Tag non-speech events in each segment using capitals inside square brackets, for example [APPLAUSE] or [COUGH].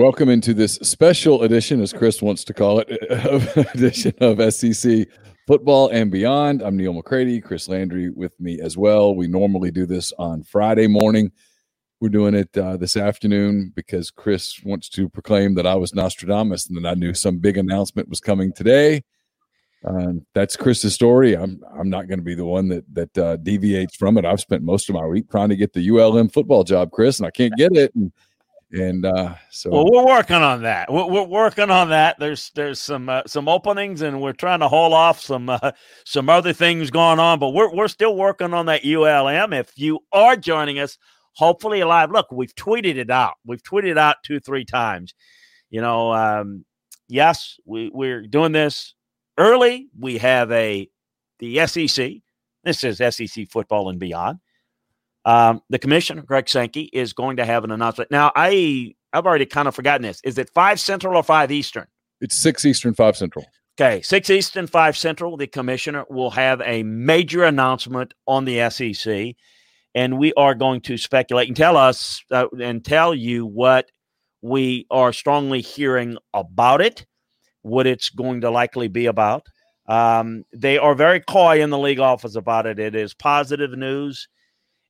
Welcome into this special edition, as Chris wants to call it, [LAUGHS] edition of SEC football and beyond. I'm Neil McCready, Chris Landry with me as well. We normally do this on Friday morning. We're doing it uh, this afternoon because Chris wants to proclaim that I was Nostradamus and that I knew some big announcement was coming today. Uh, that's Chris's story. I'm I'm not going to be the one that that uh, deviates from it. I've spent most of my week trying to get the ULM football job, Chris, and I can't get it. And and uh, so well, we're working on that. We're, we're working on that. There's there's some uh, some openings, and we're trying to haul off some uh, some other things going on. But we're we're still working on that ULM. If you are joining us, hopefully live. Look, we've tweeted it out. We've tweeted out two three times. You know, um, yes, we we're doing this early. We have a the SEC. This is SEC football and beyond. Um, the commissioner, Greg Sankey, is going to have an announcement. Now, I I've already kind of forgotten this. Is it five Central or five Eastern? It's six Eastern, five Central. Okay, six Eastern, five Central. The commissioner will have a major announcement on the SEC, and we are going to speculate and tell us uh, and tell you what we are strongly hearing about it, what it's going to likely be about. Um, they are very coy in the league office about it. It is positive news.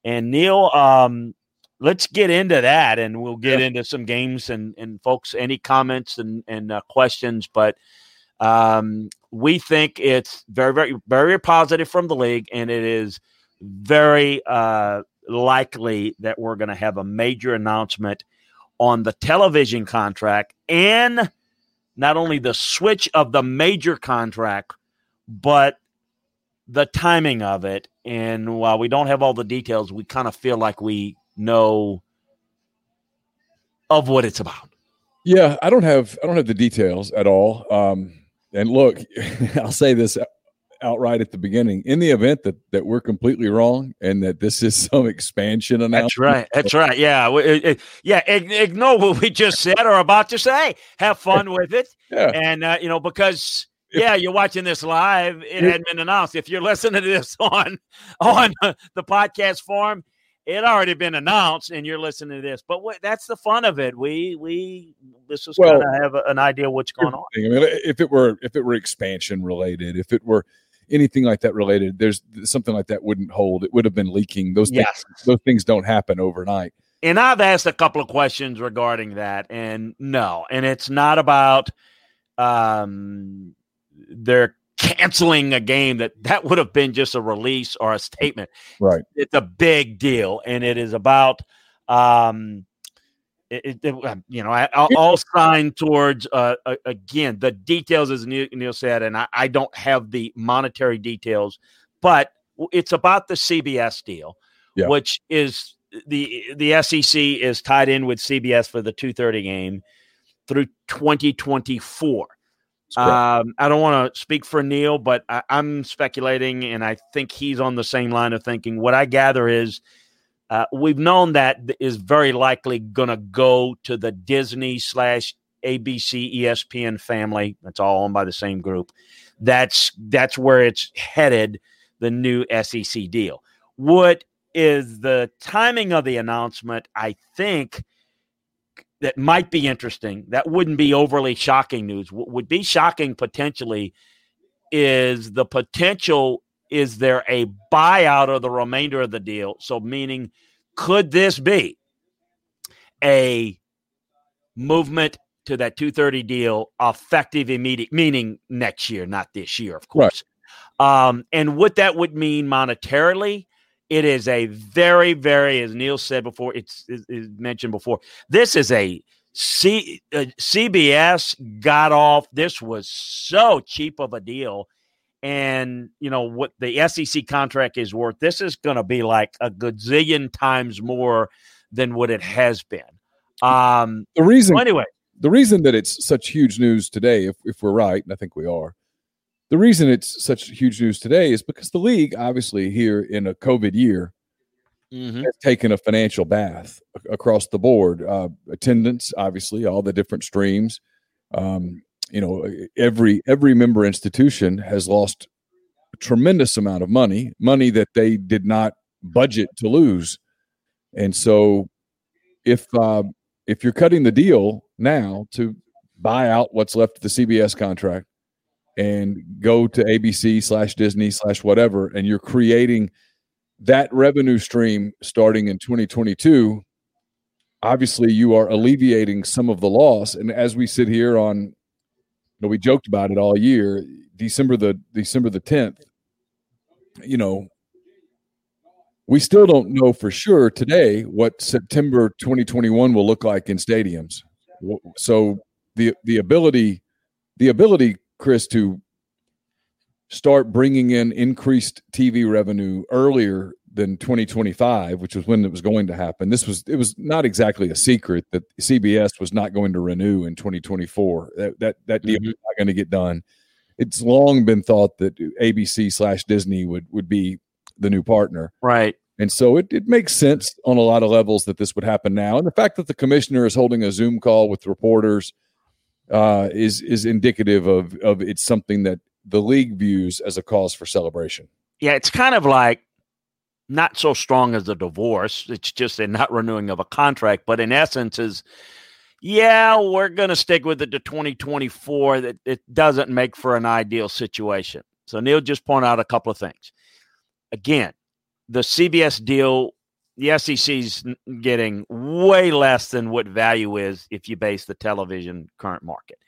And Neil, um, let's get into that, and we'll get yeah. into some games and and folks. Any comments and and uh, questions? But um, we think it's very very very positive from the league, and it is very uh, likely that we're going to have a major announcement on the television contract and not only the switch of the major contract, but the timing of it. And while we don't have all the details, we kind of feel like we know of what it's about. Yeah, I don't have I don't have the details at all. Um, and look, [LAUGHS] I'll say this outright at the beginning. In the event that that we're completely wrong and that this is [LAUGHS] some expansion announcement, that's right. That's right. Yeah, it, it, yeah. Ignore what we just said or about to say. Have fun [LAUGHS] with it. Yeah. And uh, you know because yeah, you're watching this live. It had been announced. If you're listening to this [LAUGHS] on on the podcast form, it already been announced, and you're listening to this. But what, that's the fun of it. We we this is well, kind of have a, an idea what's going on. I mean, if it were if it were expansion related, if it were anything like that related, there's something like that wouldn't hold. It would have been leaking. Those yes. things, those things don't happen overnight. And I've asked a couple of questions regarding that, and no, and it's not about um they're canceling a game that that would have been just a release or a statement. Right. It's a big deal, and it is about um, it, it, um, you know, I all sign towards uh, again the details, as Neil, said, and I, I, don't have the monetary details, but it's about the CBS deal, yeah. which is the the SEC is tied in with CBS for the two thirty game through twenty twenty four. Um, I don't want to speak for Neil, but I, am speculating, and I think he's on the same line of thinking. What I gather is uh, we've known that is very likely going to go to the Disney slash ABC ESPN family. That's all owned by the same group. That's that's where it's headed. The new SEC deal. What is the timing of the announcement? I think that might be interesting. That wouldn't be overly shocking news. What would be shocking potentially is the potential is there a buyout of the remainder of the deal? So, meaning, could this be a movement to that 230 deal effective immediate meaning next year not this year of course right. um, and what that would mean monetarily it is a very very as neil said before it's, it's mentioned before this is a C, uh, cbs got off. This was so cheap of a deal. And you know what the sec contract is worth this is going to be like a gazillion times more than what it has been. Um the reason so anyway. the reason that it's such huge news today, if, if we're right, and I think we are, the reason it's such huge news today is because the league, obviously, here in a COVID year, mm-hmm. has taken a financial bath across the board. Uh, attendance, obviously, all the different streams. Um, you know, every every member institution has lost a tremendous amount of money, money that they did not budget to lose, and so if uh, if you're cutting the deal now to buy out what's left of the CBS contract and go to ABC slash Disney slash whatever, and you're creating that revenue stream starting in 2022, obviously you are alleviating some of the loss. And as we sit here on, you know, we joked about it all year, December the December the 10th, you know, we still don't know for sure today what September 2021 will look like in stadiums. So the the ability the ability Chris to start bringing in increased TV revenue earlier than 2025, which was when it was going to happen. This was it was not exactly a secret that CBS was not going to renew in 2024. That that that deal mm-hmm. was not going to get done. It's long been thought that ABC slash Disney would would be the new partner. Right. And so it, it makes sense on a lot of levels that this would happen now. And the fact that the commissioner is holding a Zoom call with reporters uh, is is indicative of of it's something that the league views as a cause for celebration. Yeah, it's kind of like not so strong as a divorce. It's just a not renewing of a contract, but in essence is yeah, we're going to stick with it to 2024 that it doesn't make for an ideal situation. So Neil just pointed out a couple of things. Again, the CBS deal, the SEC's getting way less than what value is if you base the television current market.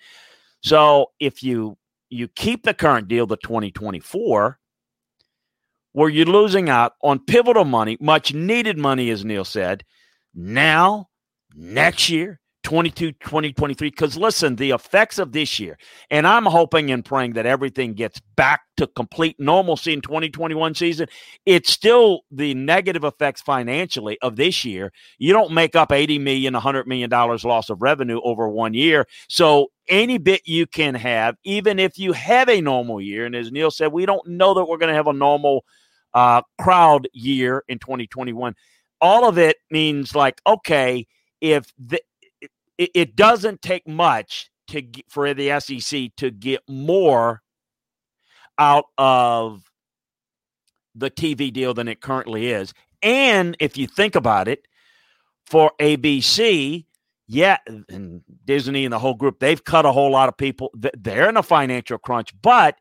So if you you keep the current deal to 2024, where you're losing out on pivotal money, much needed money, as Neil said, now, next year, 22, 2023. Because listen, the effects of this year, and I'm hoping and praying that everything gets back to complete normalcy in 2021 season. It's still the negative effects financially of this year. You don't make up 80 million, 100 million dollars loss of revenue over one year. So any bit you can have, even if you have a normal year, and as Neil said, we don't know that we're going to have a normal uh, crowd year in 2021. All of it means like, okay, if the, it, it doesn't take much to for the SEC to get more out of the TV deal than it currently is. And if you think about it, for ABC, yeah, and Disney and the whole group, they've cut a whole lot of people. They're in a financial crunch, but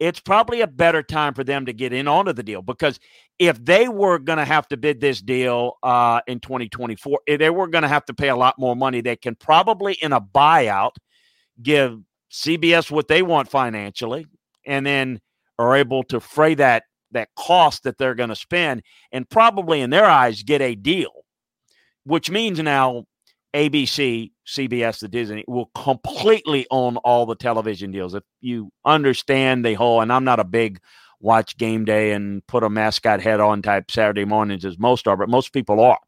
it's probably a better time for them to get in onto the deal because if they were going to have to bid this deal uh, in 2024, if they were going to have to pay a lot more money, they can probably in a buyout give CBS what they want financially, and then are able to fray that that cost that they're going to spend, and probably in their eyes get a deal, which means now ABC, CBS, the Disney will completely own all the television deals. If you understand the whole, and I'm not a big watch game day and put a mascot head on type Saturday mornings as most are, but most people are.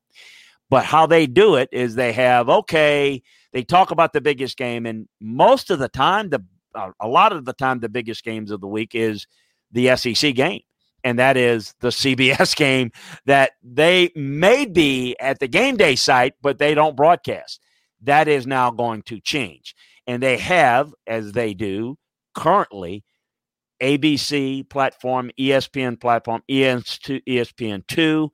But how they do it is they have, okay, they talk about the biggest game, and most of the time, the a lot of the time, the biggest games of the week is the SEC game and that is the CBS [LAUGHS] game that they may be at the game day site, but they don't broadcast. That is now going to change. And they have, as they do currently, ABC platform, ESPN platform, ES2, ESPN2,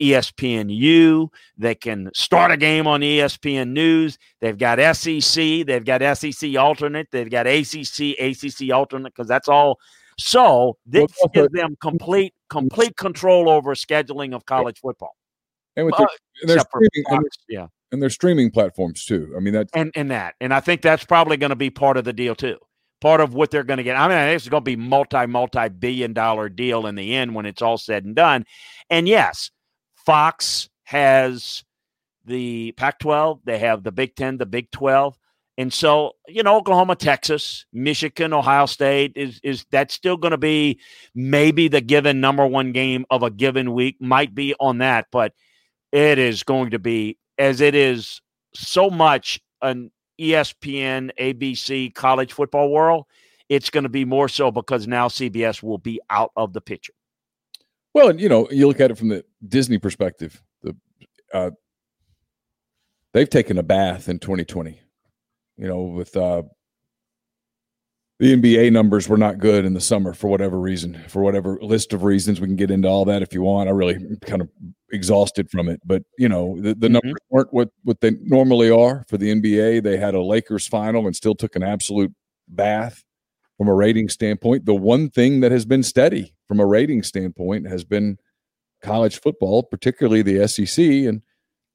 ESPNU. They can start a game on ESPN News. They've got SEC. They've got SEC alternate. They've got ACC, ACC alternate, because that's all so this well, gives them complete complete control over scheduling of college football. And with the, and they're streaming, and, yeah, and their streaming platforms too. I mean that and and that, and I think that's probably going to be part of the deal too. Part of what they're going to get. I mean, it's going to be multi multi billion dollar deal in the end when it's all said and done. And yes, Fox has the Pac 12, they have the Big 10, the Big 12. And so, you know, Oklahoma, Texas, Michigan, Ohio State is is that's still going to be maybe the given number one game of a given week might be on that, but it is going to be as it is so much an ESPN, ABC college football world. It's going to be more so because now CBS will be out of the picture. Well, you know, you look at it from the Disney perspective. The uh, they've taken a bath in 2020 you know, with uh, the NBA numbers were not good in the summer for whatever reason, for whatever list of reasons. We can get into all that if you want. I really kind of exhausted from it, but you know, the, the mm-hmm. numbers weren't what what they normally are for the NBA. They had a Lakers final and still took an absolute bath from a rating standpoint. The one thing that has been steady from a rating standpoint has been college football, particularly the SEC, and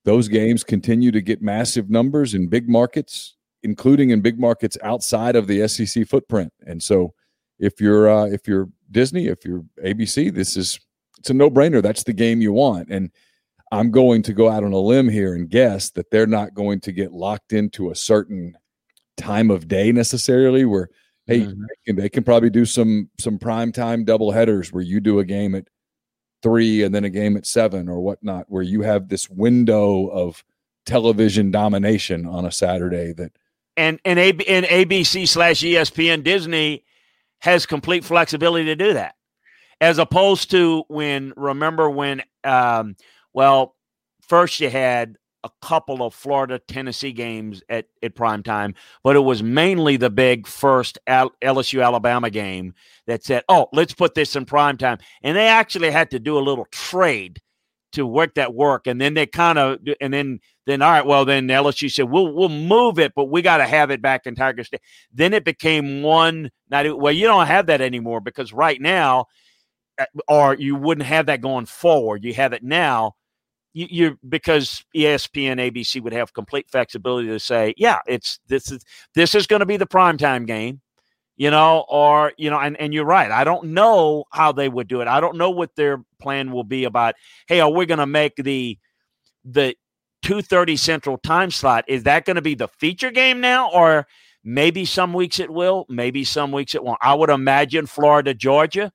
those games continue to get massive numbers in big markets including in big markets outside of the SEC footprint. And so, if you're uh, if you're Disney, if you're ABC, this is it's a no brainer. That's the game you want. And I'm going to go out on a limb here and guess that they're not going to get locked into a certain time of day necessarily. Where hey, mm-hmm. they, can, they can probably do some some prime time double headers where you do a game at three and then a game at seven or whatnot, where you have this window of television domination on a Saturday that and and, A, and ABC slash ESPN Disney has complete flexibility to do that, as opposed to when remember when um, well first you had a couple of Florida Tennessee games at, at prime time, but it was mainly the big first LSU Alabama game that said, "Oh, let's put this in prime time," and they actually had to do a little trade to work that work, and then they kind of and then then all right, well then LSU said we'll we'll move it, but we got to have it back in Tiger State. Then it became one. Not well, you don't have that anymore because right now, uh, or you wouldn't have that going forward. You have it now. You, you because ESPN, ABC would have complete flexibility to say, yeah, it's this is this is going to be the primetime game you know, or you know, and, and you're right. I don't know how they would do it. I don't know what their plan will be about. Hey, are we going to make the the two thirty Central time slot? Is that going to be the feature game now, or maybe some weeks it will, maybe some weeks it won't. I would imagine Florida, Georgia,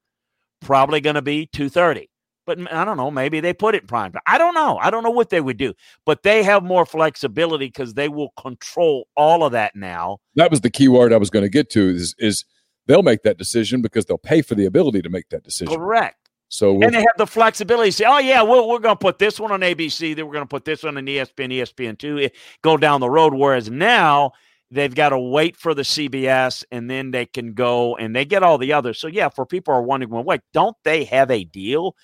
probably going to be two thirty. But I don't know. Maybe they put it in prime time. I don't know. I don't know what they would do. But they have more flexibility because they will control all of that now. That was the key word I was going to get to. Is is they'll make that decision because they'll pay for the ability to make that decision. Correct. So we'll, and they have the flexibility to say, oh yeah, we're, we're going to put this one on ABC, then we're going to put this one on ESPN, ESPN two, go down the road. Whereas now they've got to wait for the CBS, and then they can go and they get all the others. So yeah, for people are wondering, well, wait, don't they have a deal?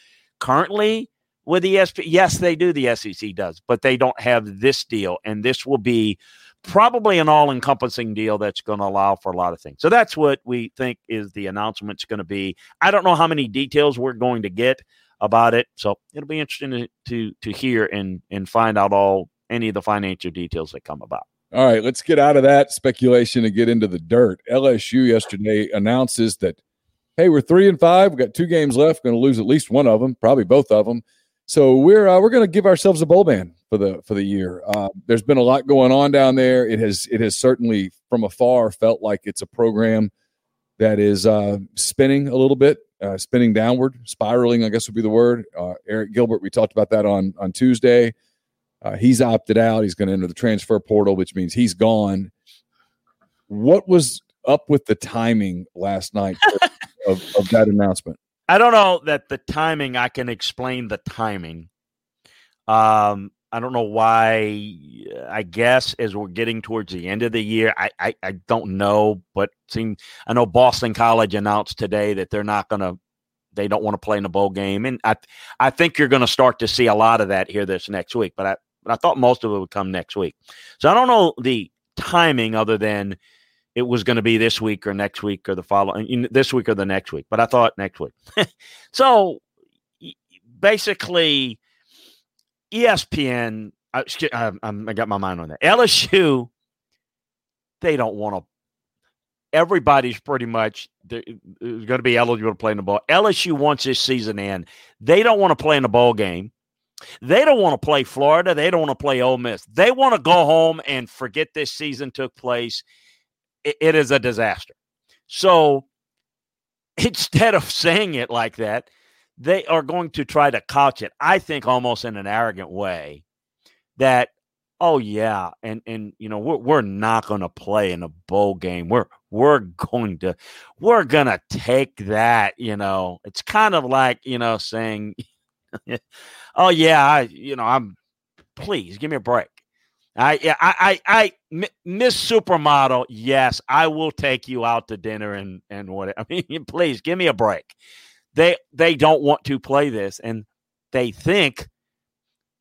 Currently with the ESP. Yes, they do. The SEC does, but they don't have this deal, and this will be probably an all-encompassing deal that's going to allow for a lot of things. So that's what we think is the announcement's going to be. I don't know how many details we're going to get about it, so it'll be interesting to to, to hear and and find out all any of the financial details that come about. All right, let's get out of that speculation and get into the dirt. LSU yesterday announces that hey, we're three and five. We got two games left. Going to lose at least one of them, probably both of them. So we're uh, we're going to give ourselves a bowl ban for the for the year. Uh, there's been a lot going on down there. It has it has certainly from afar felt like it's a program that is uh, spinning a little bit, uh, spinning downward, spiraling. I guess would be the word. Uh, Arik Gilbert, we talked about that on on Tuesday. Uh, he's opted out. He's going to enter the transfer portal, which means he's gone. What was up with the timing last night of, of that announcement? I don't know that the timing. I can explain the timing. Um, I don't know why. I guess as we're getting towards the end of the year, I I, I don't know, but seem I know Boston College announced today that they're not going to, they don't want to play in a bowl game, and I I think you're going to start to see a lot of that here this next week. But I but I thought most of it would come next week, so I don't know the timing other than it was going to be this week or next week or the following uh, this week or the next week but i thought next week [LAUGHS] so basically espn I, I, I got my mind on that. LSU, they don't want to. Everybody's pretty much going to be eligible to play in the ball. LSU wants this season in. They don't want to play in the ball game. They don't want to play Florida. They don't want to play Ole Miss. They want to go home and forget this season took place. It, is a disaster. So instead of saying it like that, they are going to try to couch it, I think, almost in an arrogant way that, oh, yeah, and, and you know, we're, we're not going to play in a bowl game. We're, we're going to, we're going to take that, you know, it's kind of like, you know, saying, [LAUGHS] oh, yeah, I, you know, I'm, please give me a break. I, yeah, I, I, I, Miss Supermodel. Yes, I will take you out to dinner and and what. [LAUGHS] I mean, please give me a break. They they don't want to play this, and they think,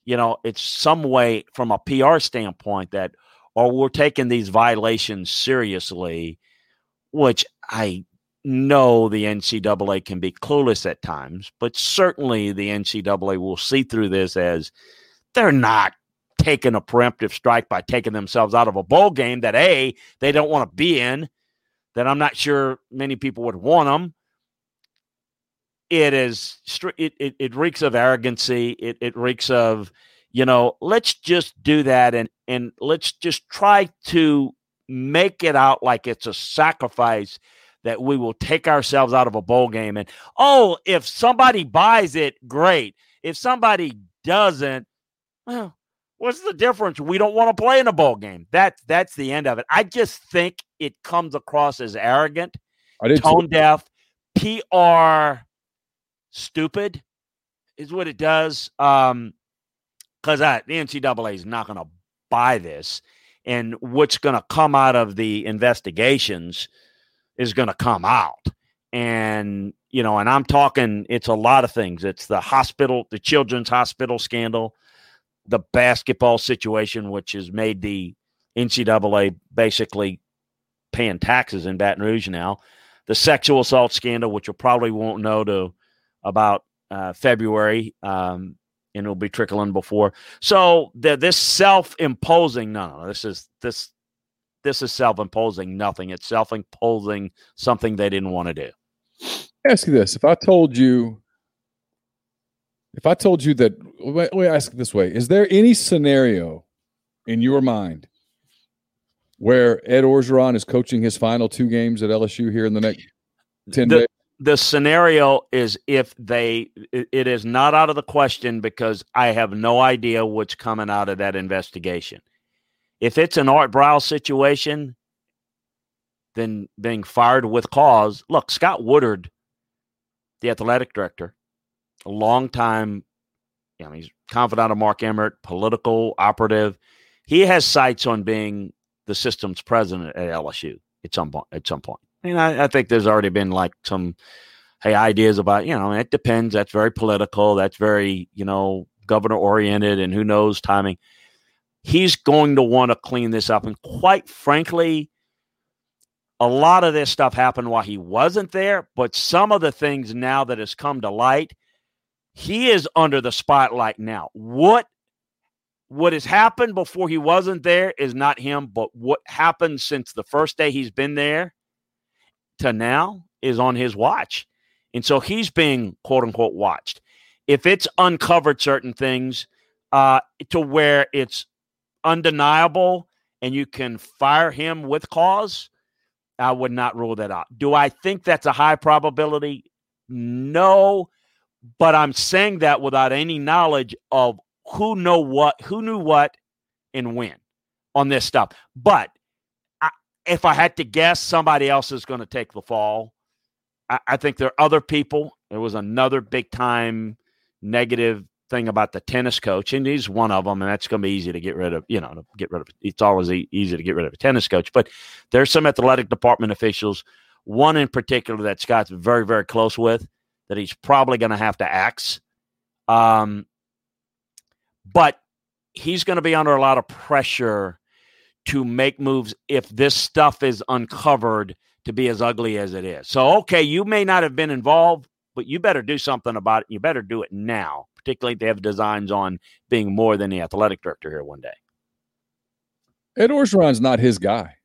you know, it's some way from a PR standpoint that, or we're taking these violations seriously, which I know the NCAA can be clueless at times, but certainly the NCAA will see through this as they're not taking a preemptive strike by taking themselves out of a bowl game that a they don't want to be in that i'm not sure many people would want them it is it, it, it reeks of arrogancy. It, it reeks of you know let's just do that and and let's just try to make it out like it's a sacrifice that we will take ourselves out of a bowl game. And oh if somebody buys it great. If somebody doesn't well What's the difference? We don't want to play in a bowl game. That's that's the end of it. I just think it comes across as arrogant, tone too. deaf, PR stupid is what it does. Um, because the NCAA is not going to buy this, and what's going to come out of the investigations is going to come out. And you know, and I'm talking, it's a lot of things. It's the hospital, the children's hospital scandal the basketball situation, which has made the NCAA basically paying taxes in Baton Rouge now. The sexual assault scandal, which you probably won't know to about uh, February, um, and it'll be trickling before. So the, this self-imposing, no, no, this is this this is self-imposing nothing. It's self-imposing something they didn't want to do. Ask you this: If I told you if I told you that, let me ask it this way: Is there any scenario in your mind where Ed Orgeron is coaching his final two games at LSU here in the next ten the, days? The scenario is if they, it is not out of the question because I have no idea what's coming out of that investigation. If it's an Art Briles situation, then being fired with cause. Look, Scott Woodard, the athletic director, a long time. You know, he's confidant of Mark Emmert, political operative. He has sights on being the system's president at LSU at some point. At some point, and I, I think there's already been like some hey ideas about you know it depends. That's very political. That's very you know governor oriented, and who knows timing. He's going to want to clean this up, and quite frankly, a lot of this stuff happened while he wasn't there. But some of the things now that has come to light he is under the spotlight now. What what has happened before he wasn't there is not him, but what happened since the first day he's been there to now is on his watch. And so he's being quote unquote watched. If it's uncovered certain things uh, to where it's undeniable and you can fire him with cause, I would not rule that out. Do I think that's a high probability? No, but I'm saying that without any knowledge of who know what, who knew what, and when on this stuff. But I, if I had to guess, somebody else is going to take the fall. I, I think there are other people. There was another big time negative thing about the tennis coach, and he's one of them, and that's going to be easy to get rid of. You know, to get rid of. It's always easy to get rid of a tennis coach, but there's some athletic department officials. One in particular that Scott's very, very close with that he's probably going to have to axe. Um, but he's going to be under a lot of pressure to make moves if this stuff is uncovered to be as ugly as it is. So, okay, you may not have been involved, but you better do something about it. You better do it now, particularly if they have designs on being more than the athletic director here one day. Ed Orgeron's not his guy.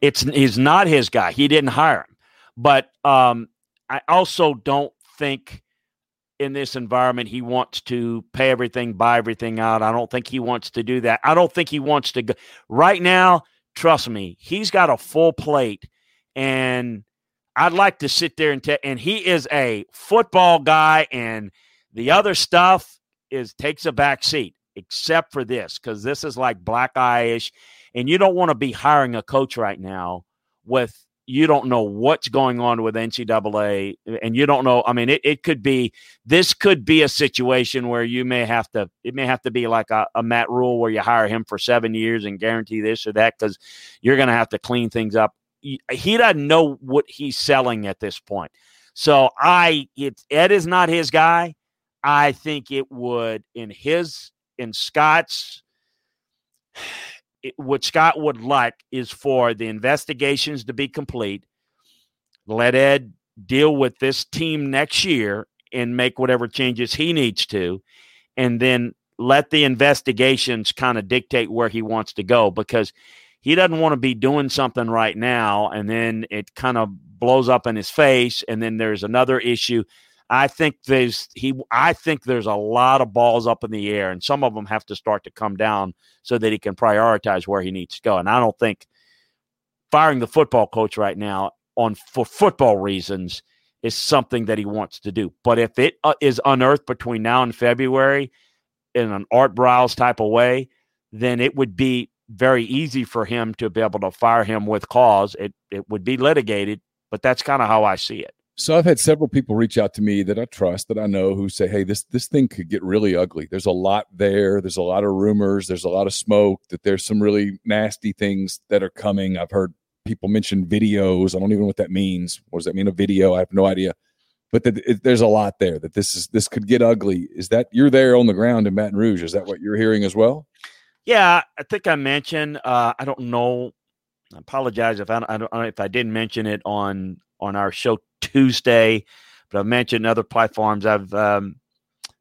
It's he's not his guy. He didn't hire him. But um, I also don't think in this environment he wants to pay everything, buy everything out. I don't think he wants to do that. I don't think he wants to go right now. Trust me, he's got a full plate, and I'd like to sit there and tell. And he is a football guy, and the other stuff is takes a back seat, except for this, because this is like black eye ish, and you don't want to be hiring a coach right now with you don't know what's going on with NCAA, and you don't know. I mean, it, it could be this could be a situation where you may have to. It may have to be like a, a Matt Rhule where you hire him for seven years and guarantee this or that because you're going to have to clean things up. He doesn't know what he's selling at this point. So I, it, Ed is not his guy. I think it would in his in Scott's what Scott would like is for the investigations to be complete. Let Ed deal with this team next year and make whatever changes he needs to, and then let the investigations kind of dictate where he wants to go because he doesn't want to be doing something right now and then it kind of blows up in his face and then there's another issue I think there's he I think there's a lot of balls up in the air and some of them have to start to come down so that he can prioritize where he needs to go. And I don't think firing the football coach right now on for football reasons is something that he wants to do. But if it uh, is unearthed between now and February in an Art Briles type of way, then it would be very easy for him to be able to fire him with cause. It it would be litigated, but that's kind of how I see it. So I've had several people reach out to me that I trust, that I know, who say, "Hey, this this thing could get really ugly. There's a lot there. There's a lot of rumors. There's a lot of smoke. That there's some really nasty things that are coming." I've heard people mention videos. I don't even know what that means. What does that mean? A video? I have no idea. But that it, there's a lot there. That this is this could get ugly. Is that you're there on the ground in Baton Rouge? Is that what you're hearing as well? Yeah, I think I mentioned. Uh, I don't know. I apologize if I, I don't if I didn't mention it on on our show Tuesday, but I've mentioned other platforms. I've um,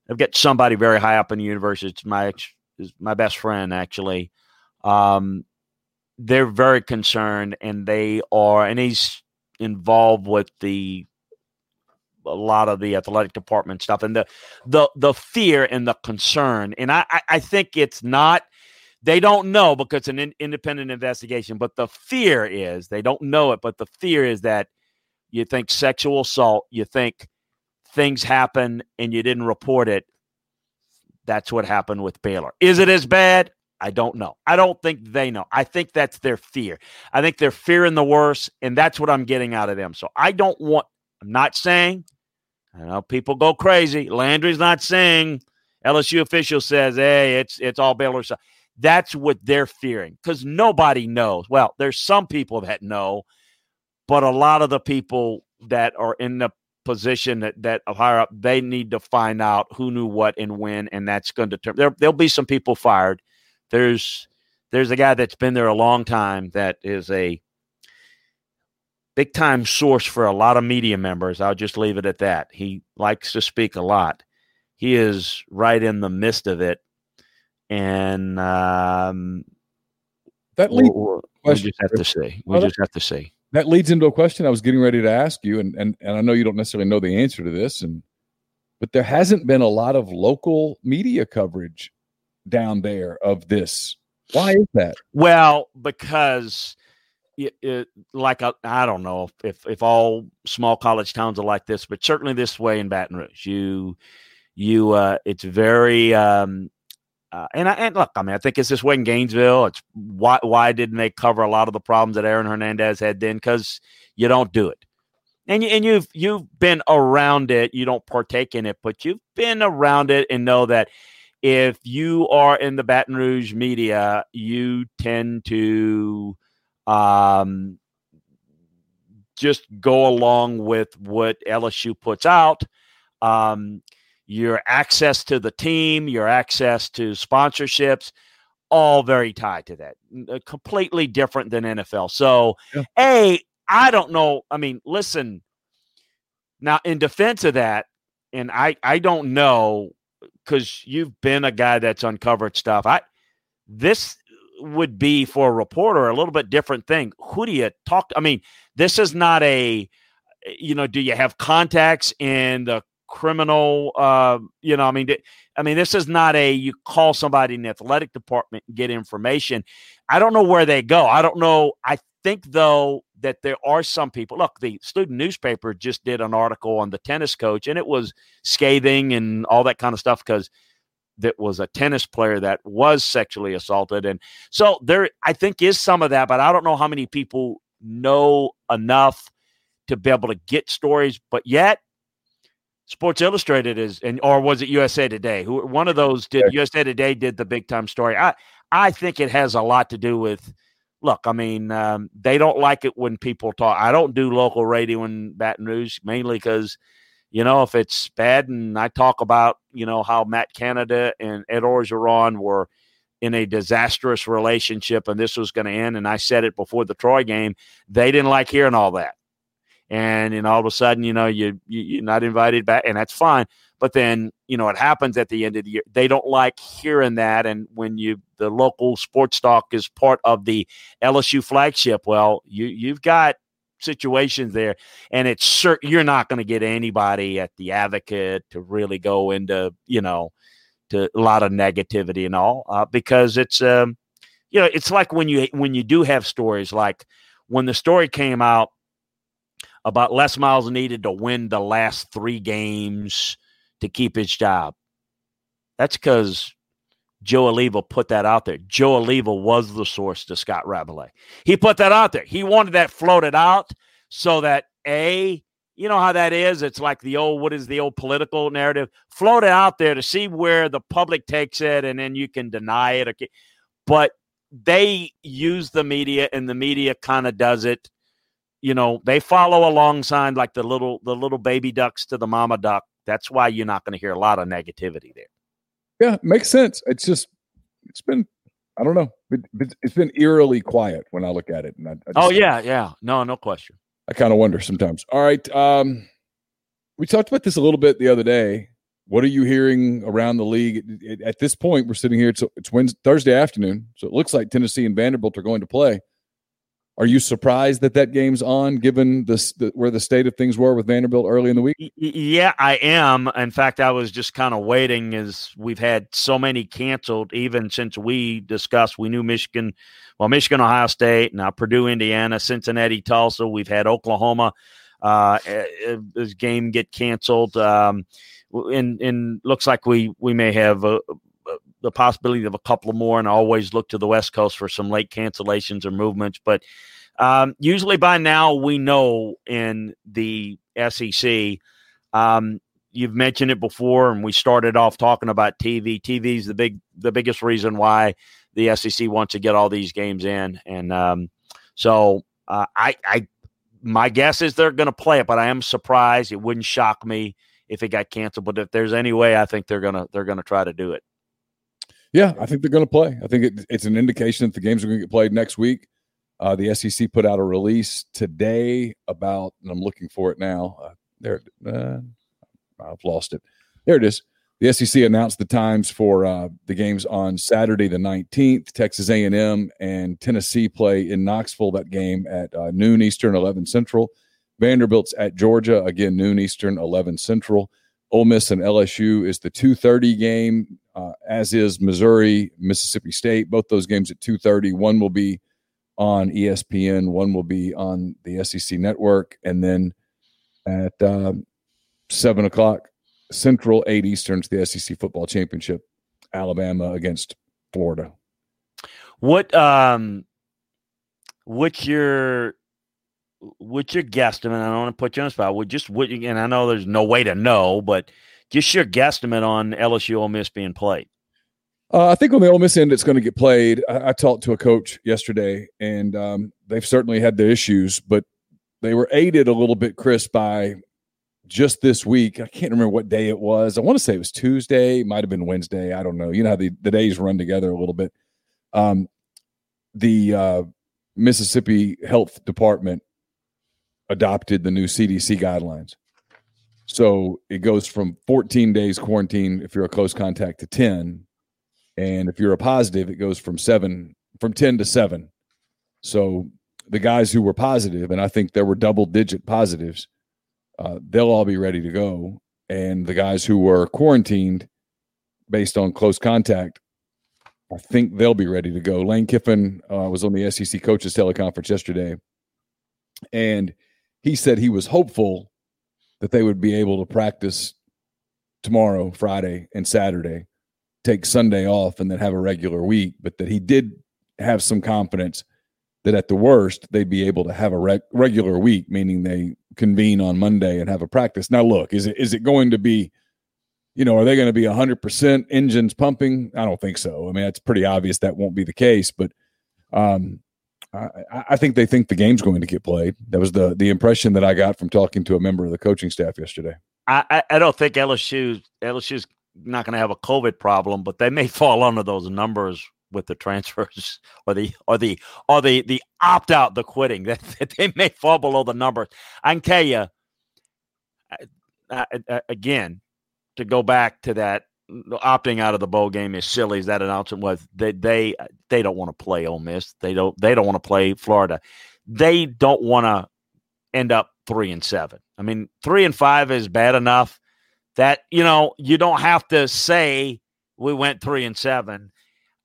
I've got somebody very high up in the universe. It's my is my best friend actually. Um, they're very concerned, and they are, and he's involved with the a lot of the athletic department stuff, and the the the fear and the concern, and I I, I think it's not they don't know because it's an in, independent investigation but the fear is they don't know it but the fear is that you think sexual assault, you think things happen and you didn't report it. That's what happened with Baylor. Is it as bad? I don't know. I don't think they know. I think that's their fear. I think they're fearing the worst, and that's what I'm getting out of them. So I don't want, I'm not saying, I know people go crazy. Landry's not saying, LSU official says, hey, it's it's all Baylor. That's what they're fearing because nobody knows. Well, there's some people that know, but a lot of the people that are in the position that that are higher up, they need to find out who knew what and when, and that's going to determine. There, there'll be some people fired. There's there's a guy that's been there a long time that is a big time source for a lot of media members. I'll just leave it at that. He likes to speak a lot. He is right in the midst of it, and um, that leads. We'll, we'll just have to see. We just have to see that leads into a question I was getting ready to ask you, and and and I know you don't necessarily know the answer to this, and but there hasn't been a lot of local media coverage down there of this. Why is that? Well, because it, it, like I, I don't know if if all small college towns are like this, but certainly this way in Baton Rouge, you you uh, it's very um, uh, and I, and look, I mean, I think it's this way in Gainesville. It's why why didn't they cover a lot of the problems that Aaron Hernandez had then? Because you don't do it, and you, and you've you've been around it. You don't partake in it, but you've been around it and know that if you are in the Baton Rouge media, you tend to um, just go along with what LSU puts out. Um, your access to the team, your access to sponsorships, all very tied to that. Uh, completely different than NFL. So, yeah. A, I don't know. I mean, listen, Now, in defense of that, and I I don't know because you've been a guy that's uncovered stuff. I this would be for a reporter a little bit different thing. Who do you talk? To? I mean, this is not a you know. Do you have contacts in the criminal? Uh, you know, I mean, I mean, this is not a you call somebody in the athletic department and get information. I don't know where they go. I don't know. I think though that there are some people. Look, the student newspaper just did an article on the tennis coach, and it was scathing and all that kind of stuff because that was a tennis player that was sexually assaulted, and so there, I think, is some of that, but I don't know how many people know enough to be able to get stories. But yet, Sports Illustrated is, and or was it USA Today? Who one of those did? USA Today did the big time story. I I think it has a lot to do with look, I mean, um, they don't like it when people talk. I don't do local radio in Baton Rouge mainly because, you know, if it's bad and I talk about, you know, how Matt Canada and Ed Orgeron were in a disastrous relationship and this was going to end, and I said it before the Troy game, they didn't like hearing all that. And, and all of a sudden, you know, you, you you're not invited back, and that's fine. But then, you know, it happens at the end of the year. They don't like hearing that. And when you the local sports talk is part of the LSU flagship, well, you you've got situations there, and it's certain you're not going to get anybody at the advocate to really go into, you know, to a lot of negativity and all, uh, because it's um, you know, it's like when you when you do have stories like when the story came out about Les Miles needed to win the last three games to keep his job. That's because Joe Alleva put that out there. Joe Alleva was the source to Scott Rabalais. He put that out there. He wanted that floated out so that A, you know how that is. It's like the old, what is the old political narrative? Float it out there to see where the public takes it and then you can deny it. But they use the media and the media kind of does it. You know, they follow alongside like the little the little baby ducks to the mama duck that's why you're not going to hear a lot of negativity there. Yeah, makes sense. It's just it's been I don't know. It, has been eerily quiet when I look at it. And I, I just, oh yeah, yeah, no, no question. I kind of wonder sometimes. All right, um, we talked about this a little bit the other day. What are you hearing around the league it, at this point? We're sitting here. It's it's Wednesday, Thursday afternoon, so it looks like Tennessee and Vanderbilt are going to play. Are you surprised that that game's on, given this the, where the state of things were with Vanderbilt early in the week? Yeah, I am. In fact, I was just kind of waiting as we've had so many canceled, even since we discussed. We knew Michigan, well, Michigan, Ohio State, now Purdue, Indiana, Cincinnati, Tulsa. We've had Oklahoma. Uh, eh, eh, this game get canceled, um, and and looks like we we may have the possibility of a couple more, and I always look to the West Coast for some late cancellations or movements. But um, usually by now we know in the SEC. Um, you've mentioned it before, and we started off talking about TV. TV is the big, the biggest reason why the SEC wants to get all these games in, and um, so uh, I, I, my guess is they're going to play it, but I am surprised. It wouldn't shock me if it got canceled, but if there's any way, I think they're gonna they're gonna try to do it. Yeah, I think they're going to play. I think it, it's an indication that the games are going to get played next week. Uh, the SEC put out a release today about, and I'm looking for it now. Uh, there, uh, I've lost it. There it is. The SEC announced the times for uh, the games on Saturday the 19th. Texas A&M and Tennessee play in Knoxville. That game at uh, noon Eastern, 11 Central. Vanderbilt's at Georgia again noon Eastern, 11 Central. Ole Miss and LSU is the 2:30 game, uh, as is Missouri, Mississippi State. Both those games at 2:30. One will be on ESPN, one will be on the SEC network, and then at um, seven o'clock Central, eight Eastern, to the SEC football championship, Alabama against Florida. What um, what's your what's your guesstimate? I don't want to put you on the spot. Would just what, and I know there's no way to know, but just your guesstimate on LSU Ole Miss being played. Uh, I think on the Ole Miss end, it's going to get played. I, I talked to a coach yesterday, and um, they've certainly had their issues, but they were aided a little bit, Chris, by just this week. I can't remember what day it was. I want to say it was Tuesday, might have been Wednesday. I don't know. You know how the, the days run together a little bit. Um, the uh, Mississippi Health Department adopted the new CDC guidelines. So it goes from 14 days quarantine if you're a close contact to 10. And if you're a positive, it goes from seven, from 10 to seven. So the guys who were positive, and I think there were double digit positives, uh, they'll all be ready to go. And the guys who were quarantined based on close contact, I think they'll be ready to go. Lane Kiffin uh, was on the SEC coaches teleconference yesterday, and he said he was hopeful that they would be able to practice tomorrow, Friday, and Saturday, take Sunday off, and then have a regular week. But that he did have some confidence that at the worst they'd be able to have a reg- regular week, meaning they convene on Monday and have a practice. Now, look, is it is it going to be, you know, are they going to be hundred percent engines pumping? I don't think so. I mean, it's pretty obvious that won't be the case, but um, I, I think they think the game's going to get played. That was the the impression that I got from talking to a member of the coaching staff yesterday. I, I don't think LSU LSU's not going to have a COVID problem, but they may [LAUGHS] fall under those numbers with the transfers [LAUGHS] or the or the or the the opt out, the quitting [LAUGHS] that, that they may fall below the numbers. I can tell you uh, uh, again to go back to that opting out of the bowl game is silly as that announcement was. They they they don't want to play Ole Miss. They don't they don't want to play Florida. They don't want to end up three and seven. I mean, three and five is bad enough that you know you don't have to say we went three and seven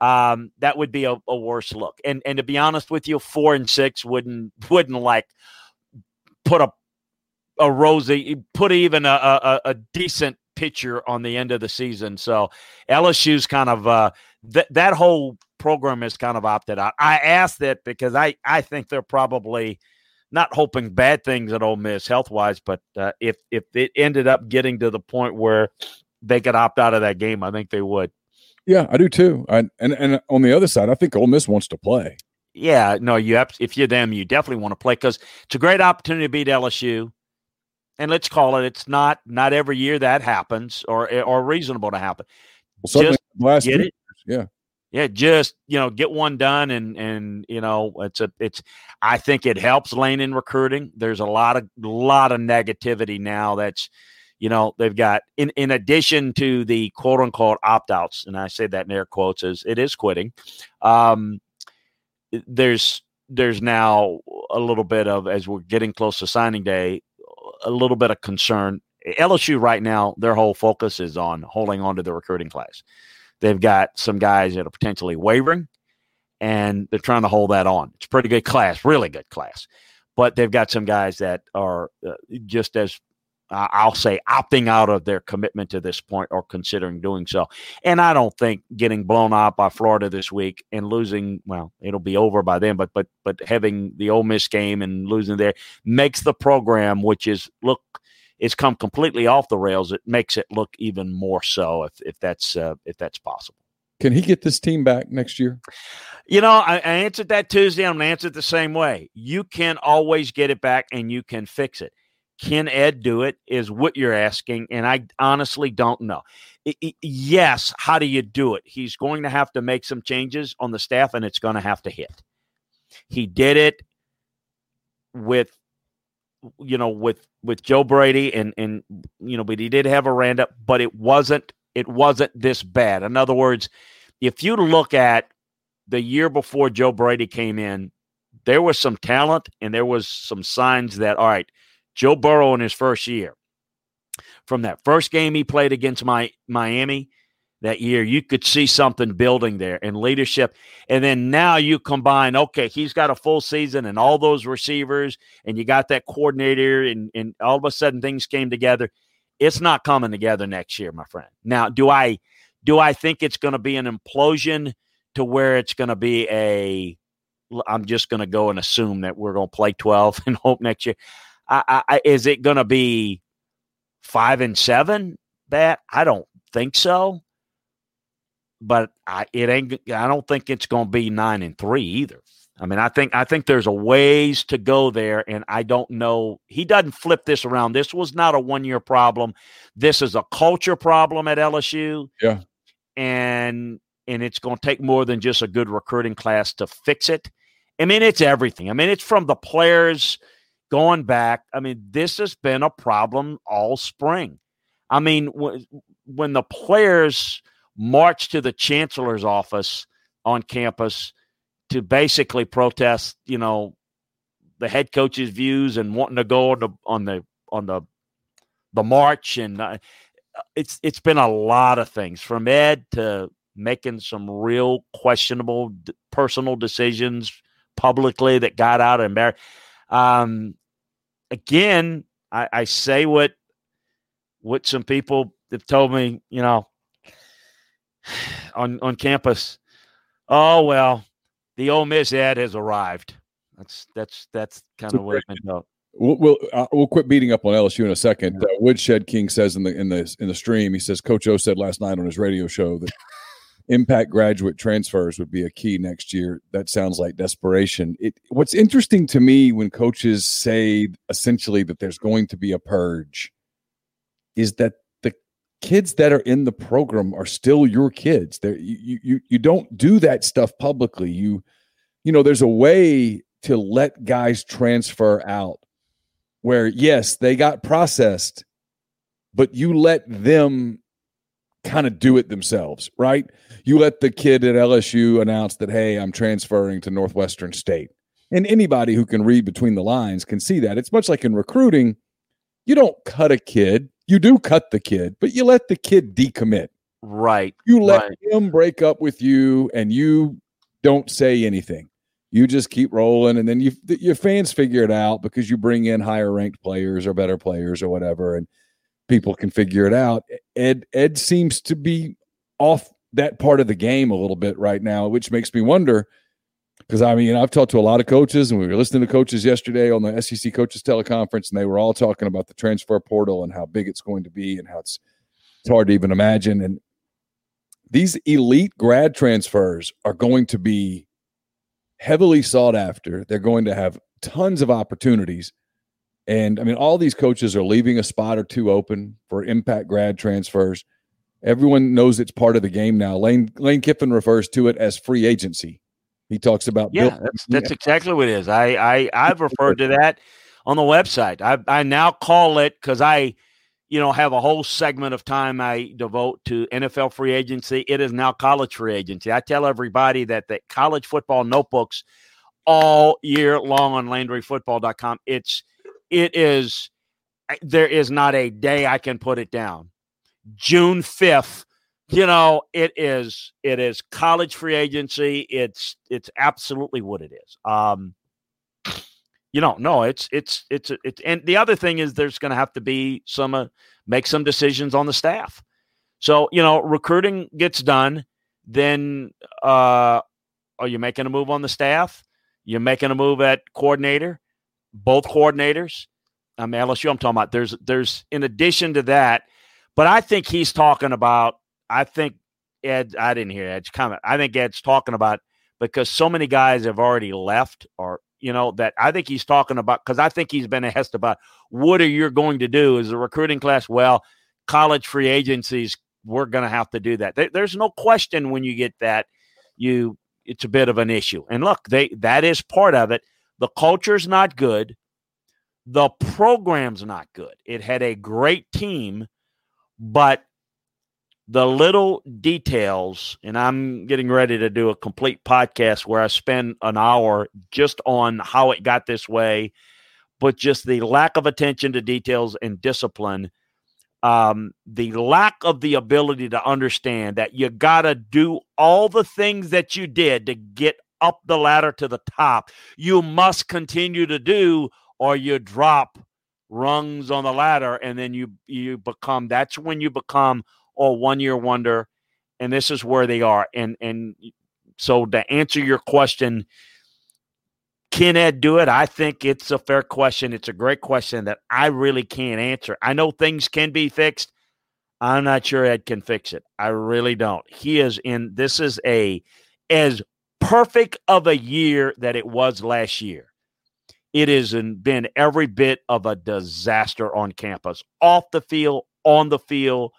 um, that would be a, a, worse look. And and to be honest with you, four and six wouldn't wouldn't like put a a rosy put even a, a, a decent pitcher on the end of the season. So LSU's kind of uh, th- that whole program is kind of opted out. I asked that because I I think they're probably not hoping bad things at Ole Miss health wise, but uh, if if it ended up getting to the point where they could opt out of that game, I think they would. Yeah, I do too. I, and and on the other side, I think Ole Miss wants to play. Yeah, no, you have, if you're them, you definitely want to play because it's a great opportunity to beat LSU. And let's call it, it's not not every year that happens or or reasonable to happen. Well, just last get it. Yeah. Yeah, just you know, get one done, and and you know, it's a it's. I think it helps Lane in recruiting. There's a lot of lot of negativity now that's you know they've got in in addition to the quote unquote opt outs, and I say that in air quotes as it is quitting. Um, there's there's now a little bit of as we're getting close to signing day, a little bit of concern. LSU right now, their whole focus is on holding on to the recruiting class. They've got some guys that are potentially wavering, and they're trying to hold that on. It's a pretty good class, really good class but they've got some guys that are uh, just as uh, I'll say opting out of their commitment to this point or considering doing so. And I don't think getting blown out by Florida this week and losing, well, it'll be over by then, but but but having the Ole Miss game and losing there makes the program, which is look, it's come completely off the rails. It makes it look even more so if if that's uh, if that's possible. Can he get this team back next year? You know, I, I answered that Tuesday. I'm going to answer it the same way. You can always get it back and you can fix it can Ed do it? Is what you're asking. And I honestly don't know. Yes. How do you do it? He's going to have to make some changes on the staff and it's going to have to hit. He did it with, you know, with, with Joe Brady and, and, you know, but he did have Aranda, but it wasn't, it wasn't this bad. In other words, if you look at the year before Joe Brady came in, there was some talent and there was some signs that, all right, Joe Burrow in his first year. From that first game he played against my Miami that year, you could see something building there and leadership. And then now you combine, okay, he's got a full season and all those receivers, and you got that coordinator, and, and all of a sudden things came together. It's not coming together next year, my friend. Now, do I do I think it's going to be an implosion to where it's going to be a I'm just going to go and assume that we're going to play 12 [LAUGHS] and hope next year. I, I, is it going to be five and seven? That I don't think so. But I it ain't. I don't think it's going to be nine and three either. I mean, I think I think there's a ways to go there, and I don't know. He doesn't flip this around. This was not a one year problem. This is a culture problem at LSU. Yeah, and and it's going to take more than just a good recruiting class to fix it. I mean, it's everything. I mean, it's from the players going back. I mean, this has been a problem all spring. I mean, w- when the players march to the chancellor's office on campus to basically protest, you know, the head coach's views and wanting to go on the on the on the the march and uh, it's it's been a lot of things from Ed to making some real questionable d- personal decisions publicly that got out of embarrassed. Um, again, I, I say what what some people have told me, you know, on on campus. Oh well, the Ole Miss ad has arrived. That's that's that's kind of what it's been We'll we'll, uh, we'll quit beating up on LSU in a second. Uh, Woodshed King says in the in the in the stream, he says Coach O said last night on his radio show that impact graduate transfers would be a key next year. That sounds like desperation. It, what's interesting to me when coaches say essentially that there's going to be a purge is that the kids that are in the program are still your kids. You you you don't do that stuff publicly. You you know there's a way to let guys transfer out where yes, they got processed, but you let them kind of do it themselves, right? You let the kid at LSU announce that, hey, I'm transferring to Northwestern State. And anybody who can read between the lines can see that. It's much like in recruiting, you don't cut a kid, you do cut the kid, but you let the kid decommit. Right. You let right. him break up with you and you don't say anything you just keep rolling and then you your fans figure it out because you bring in higher ranked players or better players or whatever and people can figure it out ed ed seems to be off that part of the game a little bit right now which makes me wonder because i mean i've talked to a lot of coaches and we were listening to coaches yesterday on the sec coaches teleconference and they were all talking about the transfer portal and how big it's going to be and how it's it's hard to even imagine and these elite grad transfers are going to be heavily sought after. They're going to have tons of opportunities. And I mean, all these coaches are leaving a spot or two open for impact grad transfers. Everyone knows it's part of the game now. Lane Lane Kiffin refers to it as free agency. He talks about yeah, that's [LAUGHS] that's exactly what it is. I I I've referred to that on the website. I I now call it because I you know, have a whole segment of time I devote to NFL free agency. It is now college free agency. I tell everybody that the college football notebooks all year long on LandryFootball.com. It's it is there is not a day I can put it down. June 5th, you know, it is it is college free agency. It's it's absolutely what it is. Um you know, no, it's it's it's it's and the other thing is there's going to have to be some uh, make some decisions on the staff. So you know, recruiting gets done, then uh, are you making a move on the staff? You're making a move at coordinator, both coordinators. Mean, LSU. I'm talking about. There's there's in addition to that, but I think he's talking about. I think Ed. I didn't hear Ed's comment. I think Ed's talking about because so many guys have already left or you know, that I think he's talking about because I think he's been asked about what are you going to do as a recruiting class? Well, college free agencies, we're going to have to do that. There, there's no question when you get that, you it's a bit of an issue. And look, they that is part of it. The culture's not good. The program's not good. It had a great team, but the little details, and I'm getting ready to do a complete podcast where I spend an hour just on how it got this way, but just the lack of attention to details and discipline, um, the lack of the ability to understand that you got to do all the things that you did to get up the ladder to the top. You must continue to do, or you drop rungs on the ladder, and then you you become. That's when you become a one year wonder, and this is where they are. And and so to answer your question, can Ed do it? I think it's a fair question. It's a great question that I really can't answer. I know things can be fixed. I'm not sure Ed can fix it. I really don't. He is in this is a as perfect of a year that it was last year. It has been every bit of a disaster on campus, off the field, on the field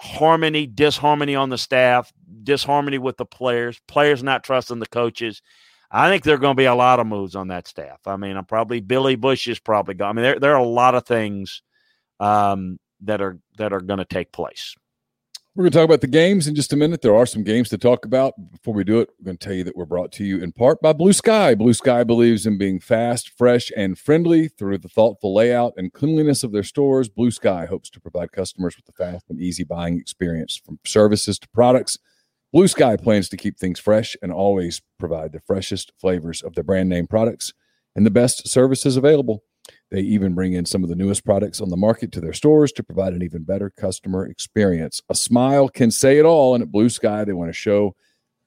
harmony, disharmony on the staff, disharmony with the players, players not trusting the coaches. I think there are going to be a lot of moves on that staff. I mean, I'm probably Billy Bush is probably gone. I mean, there there are a lot of things um, that are that are going to take place. We're going to talk about the games in just a minute. There are some games to talk about. Before we do it, we're going to tell you that we're brought to you in part by Blue Sky. Blue Sky believes in being fast, fresh, and friendly through the thoughtful layout and cleanliness of their stores. Blue Sky hopes to provide customers with a fast and easy buying experience from services to products. Blue Sky plans to keep things fresh and always provide the freshest flavors of their brand name products and the best services available. They even bring in some of the newest products on the market to their stores to provide an even better customer experience. A smile can say it all. And at Blue Sky, they want to show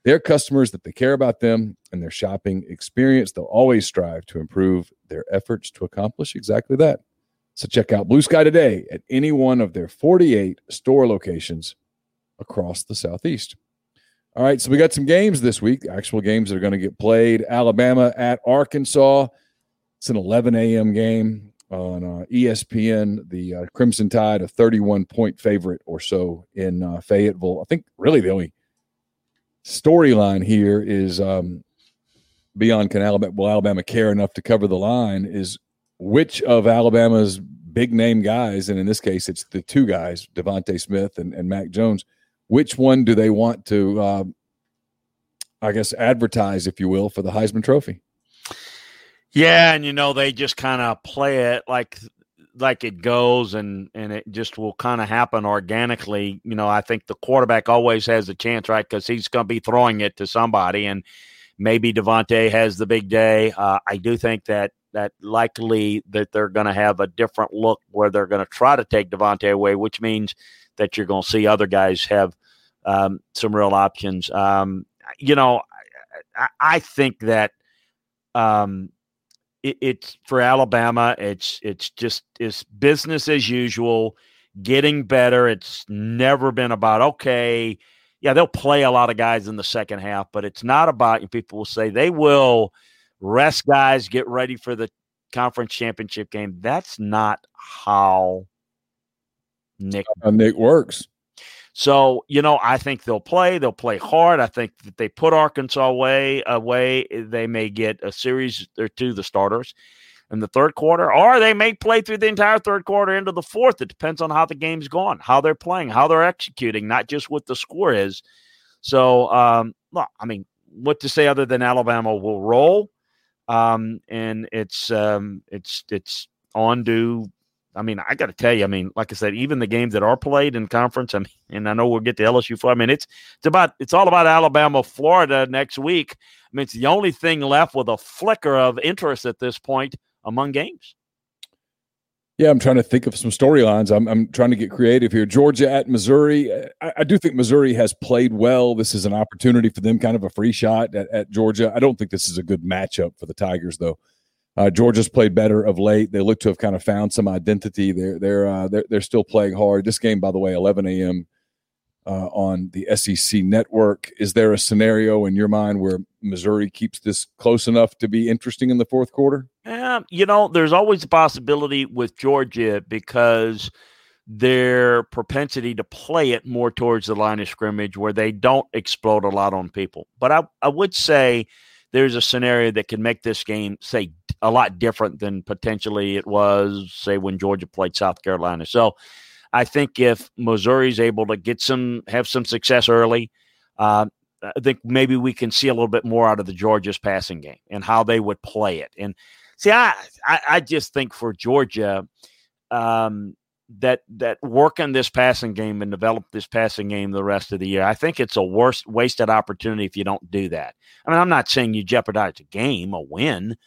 their customers that they care about them and their shopping experience. They'll always strive to improve their efforts to accomplish exactly that. So check out Blue Sky today at any one of their 48 store locations across the Southeast. All right, so we got some games this week, actual games that are going to get played. Alabama at Arkansas. It's an 11 a.m. game on uh, ESPN. The uh, Crimson Tide, a 31 point favorite or so in uh, Fayetteville. I think really the only storyline here is um, beyond can Alabama, will Alabama care enough to cover the line? Is which of Alabama's big name guys, and in this case, it's the two guys, DeVonta Smith and, and Mac Jones. Which one do they want to, uh, I guess, advertise, if you will, for the Heisman Trophy? Yeah, and you know they just kind of play it like like it goes and and it just will kind of happen organically. You know, I think the quarterback always has a chance, right? Because he's going to be throwing it to somebody, and maybe DeVonta has the big day. Uh, I do think that that likely that they're going to have a different look where they're going to try to take DeVonta away, which means that you're going to see other guys have um, some real options. Um, you know, I, I think that um, it, it's for Alabama. It's it's just it's business as usual, getting better. It's never been about okay. Yeah, they'll play a lot of guys in the second half, but it's not about. People will say they will rest guys, get ready for the conference championship game. That's not how Nick how Nick works. So, you know, I think they'll play. They'll play hard. I think that they put Arkansas away, away. They may get a series or two, the starters in the third quarter, or they may play through the entire third quarter into the fourth. It depends on how the game's gone, how they're playing, how they're executing, not just what the score is. So, um, well, I mean, what to say other than Alabama will roll, um, and it's um, it's it's on to I mean, I got to tell you, I mean, like I said, even the games that are played in conference, I mean, and I know we'll get to LSU. For, I mean, it's it's about it's all about Alabama, Florida next week. I mean, it's the only thing left with a flicker of interest at this point among games. Yeah, I'm trying to think of some storylines. I'm, I'm trying to get creative here. Georgia at Missouri. I, I, do think Missouri has played well. This is an opportunity for them, kind of a free shot at, at Georgia. I don't think this is a good matchup for the Tigers, though. Uh, Georgia's played better of late. They look to have kind of found some identity. They're they're uh, they're, they're still playing hard. This game, by the way, 11 a.m. Uh, on the SEC network. Is there a scenario in your mind where Missouri keeps this close enough to be interesting in the fourth quarter? Yeah, you know, there's always a possibility with Georgia because their propensity to play it more towards the line of scrimmage where they don't explode a lot on people. But I, I would say there's a scenario that can make this game, say, a lot different than potentially it was, say, when Georgia played South Carolina. So I think if Missouri's able to get some, have some success early, uh, I think maybe we can see a little bit more out of the Georgia's passing game and how they would play it. And see, I, I, I just think for Georgia, um, that that work on this passing game and develop this passing game the rest of the year. I think it's a worst wasted opportunity if you don't do that. I mean, I'm not saying you jeopardize a game, a win,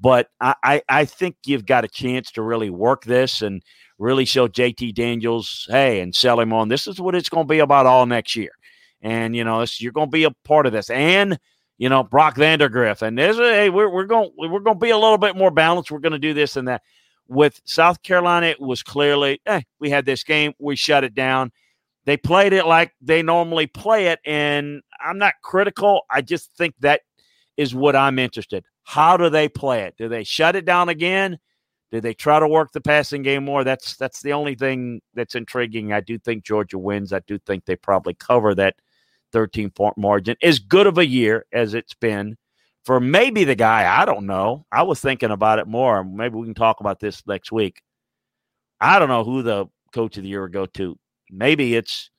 but I, I, I think you've got a chance to really work this and really show JT Daniels, hey, and sell him on this is what it's going to be about all next year. And you know, you're going to be a part of this. And you know, Brock Vandagriff, and there's a, hey, we're we're going we're going to be a little bit more balanced. We're going to do this and that with South Carolina, it was clearly, eh, we had this game, we shut it down. They played it like they normally play it. And I'm not critical. I just think that is what I'm interested. How do they play it? Do they shut it down again? Do they try to work the passing game more? That's that's the only thing that's intriguing. I do think Georgia wins. I do think they probably cover that 13 point margin. As good of a year as it's been for maybe the guy. I don't know. I was thinking about it more. Maybe we can talk about this next week. I don't know who the coach of the year would go to. Maybe it's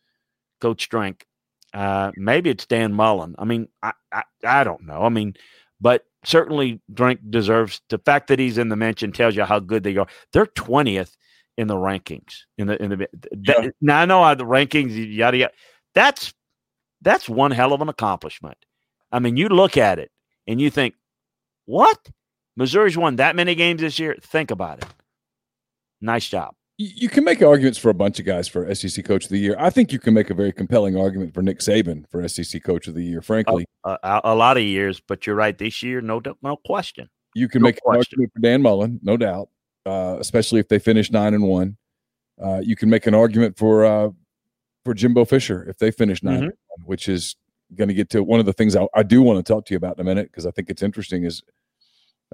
Coach Drink. Uh, maybe it's Dan Mullen. I mean, I, I, I don't know. I mean, but certainly Drink deserves the fact that he's in the mention tells you how good they are. They're twentieth in the rankings. In the in the yeah. now I know how the rankings yada yada. That's that's one hell of an accomplishment. I mean, you look at it and you think, what? Missouri's won that many games this year. Think about it. Nice job. You can make arguments for a bunch of guys for SEC Coach of the Year. I think you can make a very compelling argument for Nick Saban for SEC Coach of the Year. Frankly, a, a, a lot of years, but you're right. This year, no, doubt, no question. You can no make question. an argument for Dan Mullen, no doubt, uh, especially if they finish nine and one. Uh, you can make an argument for uh, for Jimbo Fisher if they finish 9 mm-hmm. one, which is going to get to one of the things I, I do want to talk to you about in a minute because I think it's interesting. Is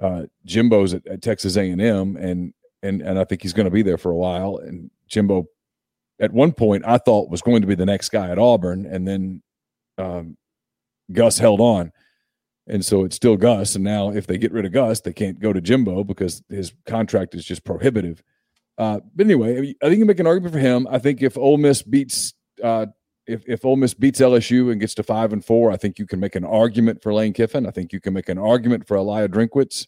uh, Jimbo's at, at Texas A and M, and and and I think he's going to be there for a while. And Jimbo, at one point, I thought was going to be the next guy at Auburn, and then um, Gus held on, and so it's still Gus. And now, if they get rid of Gus, they can't go to Jimbo because his contract is just prohibitive. Uh, but anyway, I think you make an argument for him. I think if Ole Miss beats uh, if if Ole Miss beats LSU and gets to five and four, I think you can make an argument for Lane Kiffin. I think you can make an argument for Eliah Drinkwitz.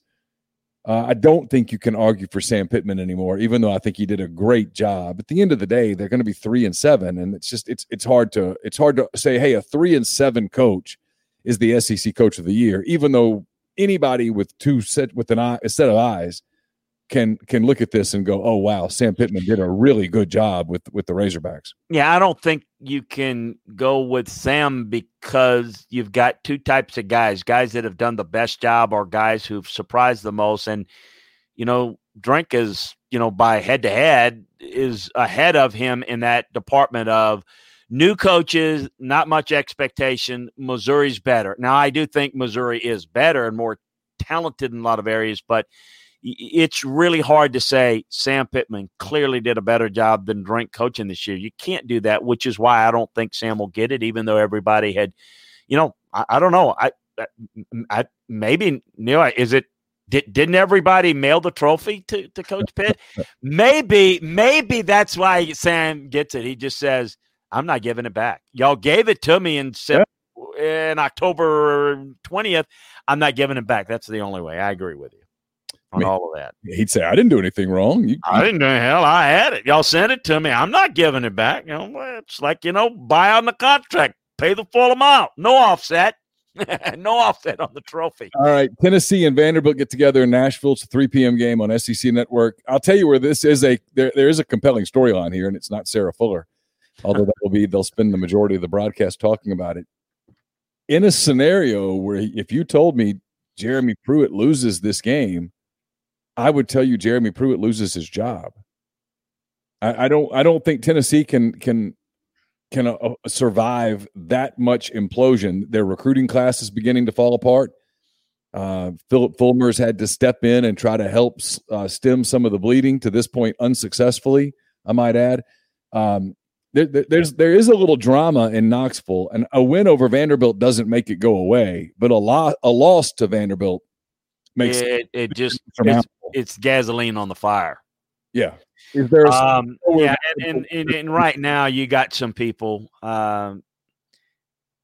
Uh, I don't think you can argue for Sam Pittman anymore, even though I think he did a great job. At the end of the day, they're going to be three and seven, and it's just it's it's hard to it's hard to say, hey, a three and seven coach is the SEC coach of the year, even though anybody with two set with an eye a set of eyes can can look at this and go, "Oh wow, Sam Pittman did a really good job with with the Razorbacks." Yeah, I don't think you can go with Sam because you've got two types of guys: guys that have done the best job, or guys who've surprised the most. And you know, Drink is you know by head to head is ahead of him in that department of new coaches, not much expectation. Missouri's better. Now, I do think Missouri is better and more talented in a lot of areas, but it's really hard to say Sam Pittman clearly did a better job than Drink coaching this year. You can't do that, which is why I don't think Sam will get it, even though everybody had, you know, I, I don't know. I, uh, I maybe Neil, is it did, didn't everybody mail the trophy to, to Coach Pitt? maybe, maybe that's why Sam gets it. He just says, I'm not giving it back. Y'all gave it to me in, in October 20th. I'm not giving it back. That's the only way. I agree with you on I mean, all of that. He'd say, "I didn't do anything wrong." You, I didn't do hell. I had it. Y'all sent it to me. I'm not giving it back. You know, it's like you know, buy on the contract, pay the full amount, no offset. [LAUGHS] no offset on the trophy. All right. Tennessee and Vanderbilt get together in Nashville. It's a 3 p.m. game on SEC Network. I'll tell you where this is a there, there is a compelling storyline here, and it's not Sarah Fuller, although that will be they'll spend the majority of the broadcast talking about it. In a scenario where if you told me Jeremy Pruitt loses this game, I would tell you Jeremy Pruitt loses his job. I, I don't. I don't think Tennessee can can can uh, uh, survive that much implosion. Their recruiting class is beginning to fall apart. Uh, Phillip Fulmer's had to step in and try to help uh, stem some of the bleeding. To this point, unsuccessfully, I might add. Um, there, there, there's there is a little drama in Knoxville, and a win over Vanderbilt doesn't make it go away, but a lot a loss to Vanderbilt makes it, it just [LAUGHS] it's, gasoline on the fire. Yeah. Is there um, yeah, and, and, and, right now you got some people, um,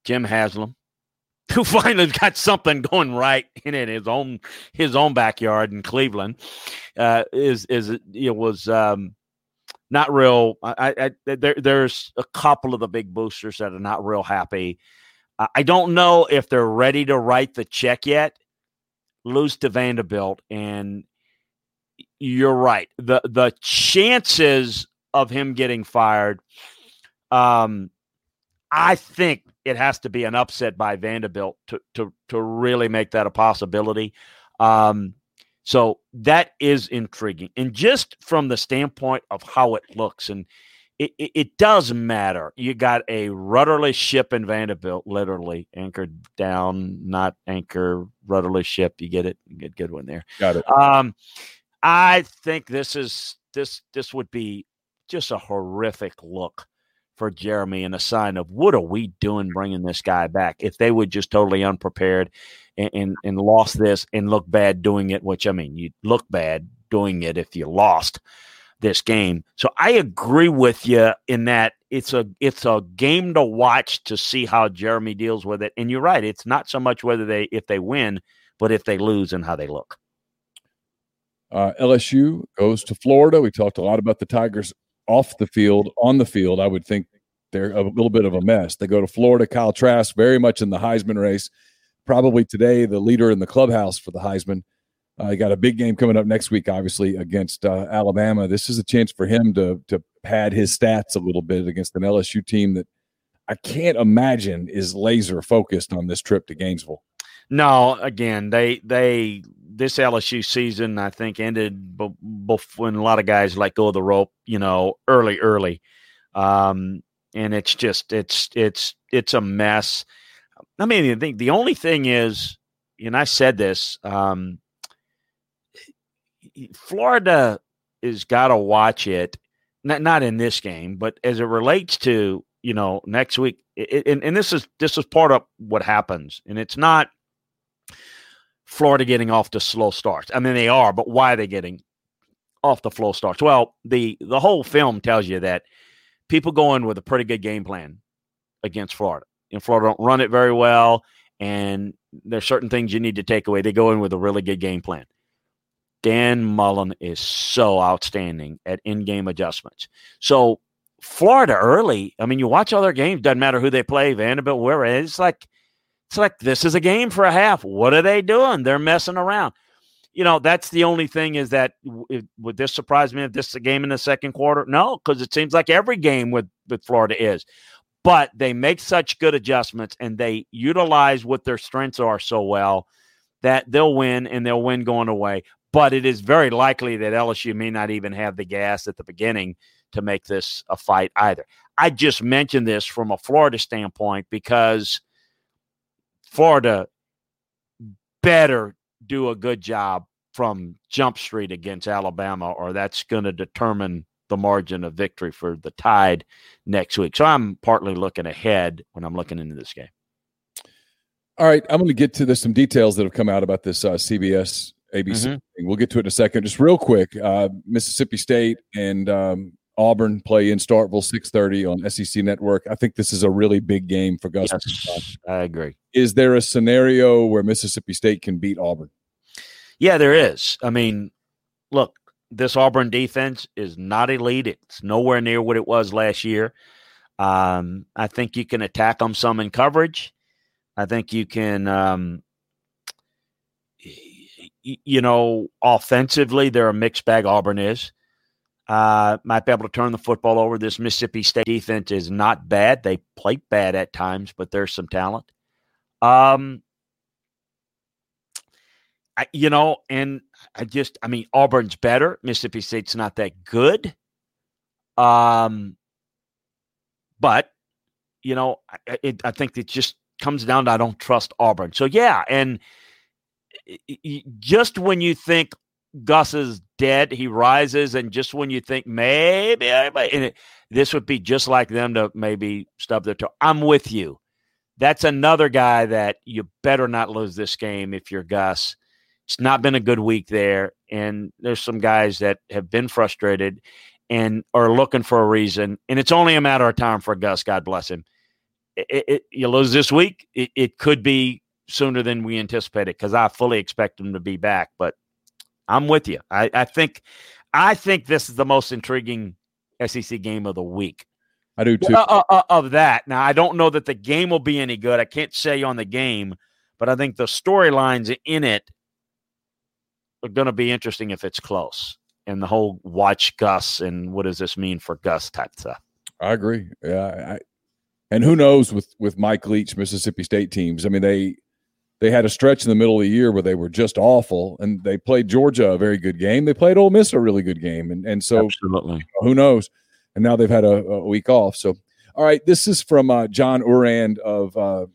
Jim Haslam, [LAUGHS] who finally got something going right in his own his own backyard in Cleveland. Uh, is is it was um, not real. I, I there, there's a couple of the big boosters that are not real happy. I don't know if they're ready to write the check yet lose to Vanderbilt, and you're right. the The chances of him getting fired, um, I think it has to be an upset by Vanderbilt to to to really make that a possibility. Um, so that is intriguing, and just from the standpoint of how it looks, and it, it, it, does matter. You got a rudderless ship in Vanderbilt, literally anchored down, not anchor rudderless ship. You get it? You get good one there. Got it. Um, I think this is this this would be just a horrific look for Jeremy and a sign of what are we doing bringing this guy back? If they would just totally unprepared and, and, and lost this and look bad doing it, which I mean, you look bad doing it if you lost this game. So I agree with you in that it's a it's a game to watch to see how Jeremy deals with it. And you're right, it's not so much whether they if they win, but if they lose and how they look. Uh, LSU goes to Florida. We talked a lot about the Tigers off the field. On the field, I would think they're a little bit of a mess. They go to Florida. Kyle Trask, very much in the Heisman race. Probably today, the leader in the clubhouse for the Heisman. Uh, got a big game coming up next week, obviously against uh, Alabama. This is a chance for him to to pad his stats a little bit against an LSU team that I can't imagine is laser focused on this trip to Gainesville. No, again, they they this LSU season I think ended b- b- when a lot of guys let go of the rope, you know, early, early, um, and it's just it's it's it's a mess. I mean, I think the only thing is, and I said this, um, Florida is got to watch it, not not in this game, but as it relates to you know next week, it, and, and this is this is part of what happens, and it's not Florida getting off to slow starts. I mean, they are, but why are they getting off the flow starts? Well, the the whole film tells you that people go in with a pretty good game plan against Florida. And Florida don't run it very well, and there's certain things you need to take away. They go in with a really good game plan. Dan Mullen is so outstanding at in-game adjustments. So Florida early, I mean, you watch all their games, doesn't matter who they play, Vanderbilt, wherever. It's like it's like this is a game for a half. What are they doing? They're messing around. You know, that's the only thing is that would this surprise me if this is a game in the second quarter? No, because it seems like every game with with Florida is. But they make such good adjustments and they utilize what their strengths are so well that they'll win and they'll win going away. But it is very likely that LSU may not even have the gas at the beginning to make this a fight either. I just mentioned this from a Florida standpoint because Florida better do a good job from Jump Street against Alabama, or that's going to determine the margin of victory for the Tide next week. So I'm partly looking ahead when I'm looking into this game. All right, I'm going to get to this some details that have come out about this uh, CBS ABC. Mm-hmm. We'll get to it in a second. Just real quick, uh, Mississippi State and um, Auburn play in six thirty on SEC Network. I think this is a really big game for Gus. Yes, I agree. Is there a scenario where Mississippi State can beat Auburn? Yeah, there is. I mean, look, this Auburn defense is not elite. It's nowhere near what it was last year. Um, I think you can attack them some in coverage. I think you can, um, you know, offensively, they're a mixed bag. Auburn is. Uh, might be able to turn the football over. This Mississippi State defense is not bad. They play bad at times, but there's some talent. Um, I, you know, and I just, I mean, Auburn's better. Mississippi State's not that good. Um, but you know, I, it, I think it just comes down to I don't trust Auburn. So yeah, and just when you think Gus is dead, he rises, and just when you think maybe, it, this would be just like them to maybe stub their toe. I'm with you. That's another guy that you better not lose this game if you're Gus. It's not been a good week there, and there's some guys that have been frustrated and are looking for a reason, and it's only a matter of time for Gus. God bless him. It, it, you lose this week, it could be sooner than we anticipated because I fully expect him to be back, but I'm with you. I, I think I think this is the most intriguing SEC game of the week. I do too. Uh, uh, uh, of that. Now, I don't know that the game will be any good. I can't say on the game, but I think the storylines in it are going to be interesting if it's close. And the whole watch Gus and what does this mean for Gus type stuff. I agree. Yeah, I, and who knows with with Mike Leach, Mississippi State teams. I mean, they they had a stretch in the middle of the year where they were just awful, and they played Georgia a very good game. They played Ole Miss a really good game, and and so absolutely, who knows? And now they've had a, a week off. So, all right, this is from uh, John Ourand of uh,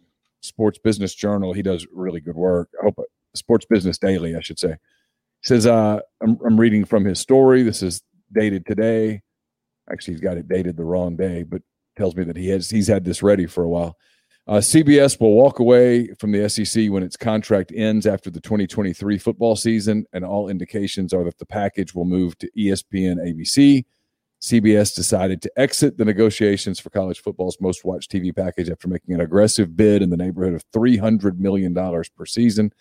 Sports Business Journal. He does really good work. I hope Sports Business Daily, I should say. He says, uh, I'm, I'm reading from his story. This is dated today. Actually, he's got it dated the wrong day, but tells me that he has he's had this ready for a while. Uh, CBS will walk away from the SEC when its contract ends after the 2023 football season, and all indications are that the package will move to ESPN ABC. CBS decided to exit the negotiations for college football's most watched TV package after making an aggressive bid in the neighborhood of $300 million per season,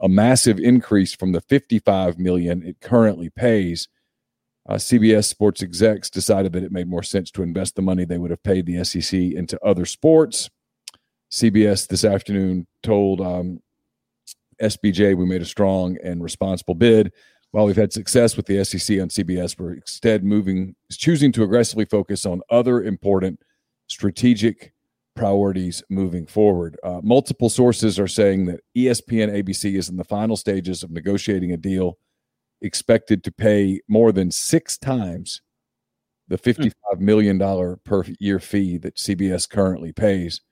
a massive increase from the $55 million it currently pays. Uh, CBS sports execs decided that it made more sense to invest the money they would have paid the SEC into other sports. CBS this afternoon told um, SBJ we made a strong and responsible bid. While we've had success with the SEC on CBS, we're instead moving, choosing to aggressively focus on other important strategic priorities moving forward. Uh, multiple sources are saying that ESPN ABC is in the final stages of negotiating a deal expected to pay more than six times the $55 million per year fee that CBS currently pays.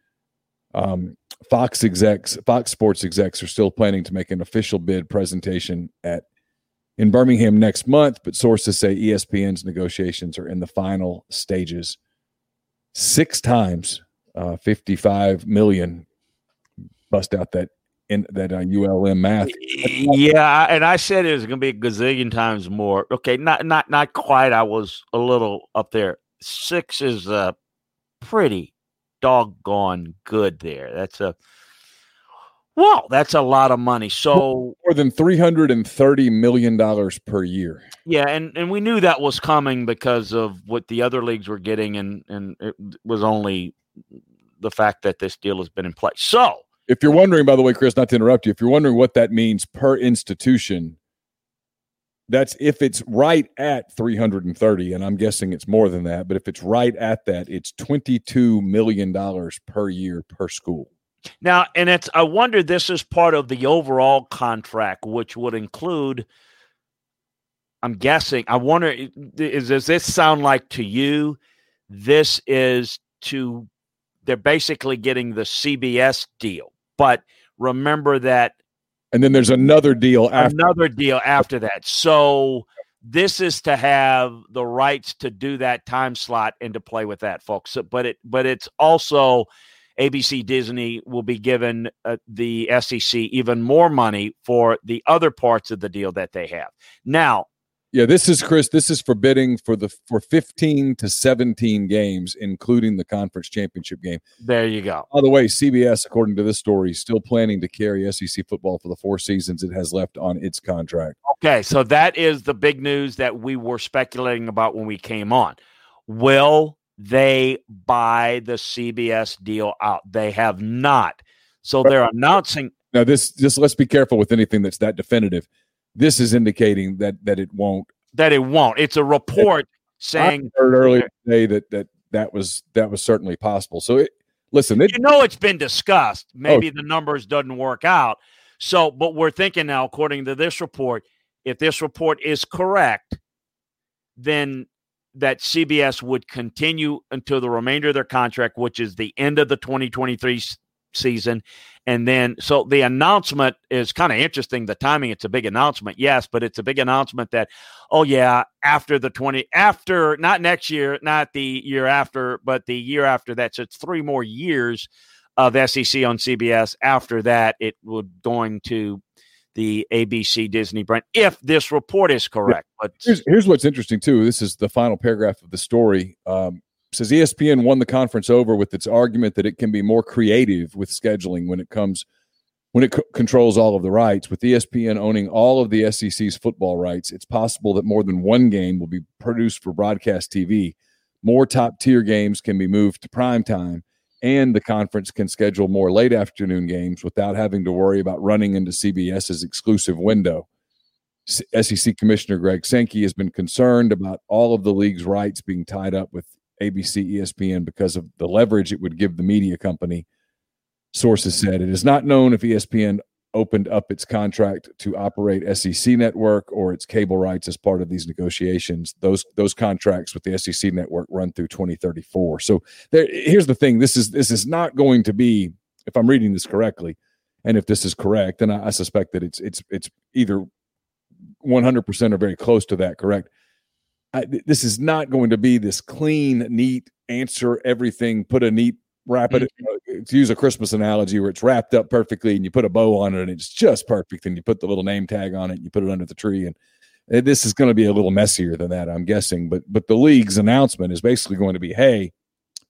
Um, Fox execs, Fox Sports execs are still planning to make an official bid presentation at in Birmingham next month, but sources say ESPN's negotiations are in the final stages. Six times uh, 55 million. Bust out that in that uh, ULM math. Yeah, and I said it was going to be a gazillion times more. Okay, not not not quite. I was a little up there. Six is uh pretty doggone good there. That's a well, that's a lot of money. So more than three hundred and thirty million dollars per year. Yeah, and and we knew that was coming because of what the other leagues were getting, and and it was only the fact that this deal has been in place. So, if you're wondering, by the way, Chris, not to interrupt you, if you're wondering what that means per institution, that's if it's right at 330, and I'm guessing it's more than that. But if it's right at that, it's 22 million dollars per year per school. Now, and it's I wonder this is part of the overall contract, which would include. I'm guessing. I wonder is does this sound like to you? This is to they're basically getting the CBS deal, but remember that. And then there's another deal after another deal after that. So this is to have the rights to do that time slot and to play with that, folks. So, but it but it's also ABC Disney will be given uh, the SEC even more money for the other parts of the deal that they have. Now, yeah, this is Chris. This is forbidding for the for 15 to 17 games, including the conference championship game. There you go. By the way, CBS, according to this story, is still planning to carry SEC football for the four seasons it has left on its contract. Okay, so that is the big news that we were speculating about when we came on. Will they buy the CBS deal out. They have not. So they're announcing. Now, this just let's be careful with anything that's that definitive. This is indicating that that it won't. That it won't. It's a report saying. I heard earlier today that that that was that was certainly possible. So it, listen, it, you know it's been discussed. Oh, Maybe oh. the numbers doesn't work out. So, but we're thinking now, according to this report, if this report is correct, then that CBS would continue until the remainder of their contract, which is the end of the 2023 season. And then, so the announcement is kind of interesting. The timing, it's a big announcement, yes, but it's a big announcement that, oh, yeah, after the 20, after not next year, not the year after, but the year after that. So it's three more years of SEC on CBS. After that, it would going to the ABC Disney brand, if this report is correct. But here's, here's what's interesting too. This is the final paragraph of the story. Um, says ESPN won the conference over with its argument that it can be more creative with scheduling when it comes when it c- controls all of the rights. With ESPN owning all of the SEC's football rights, it's possible that more than one game will be produced for broadcast TV. More top tier games can be moved to prime time and the conference can schedule more late afternoon games without having to worry about running into CBS's exclusive window. SEC Commissioner Greg Sankey has been concerned about all of the league's rights being tied up with ABC ESPN because of the leverage it would give the media company. Sources said it is not known if ESPN opened up its contract to operate SEC network or its cable rights as part of these negotiations. Those those contracts with the SEC network run through 2034. So there, here's the thing: this is this is not going to be, if I'm reading this correctly, and if this is correct, and I, I suspect that it's it's it's either 100% or very close to that correct. I, this is not going to be this clean, neat answer everything, put a neat wrap it mm-hmm. to use a Christmas analogy where it's wrapped up perfectly and you put a bow on it and it's just perfect and you put the little name tag on it and you put it under the tree and, and this is going to be a little messier than that I'm guessing but but the league's announcement is basically going to be hey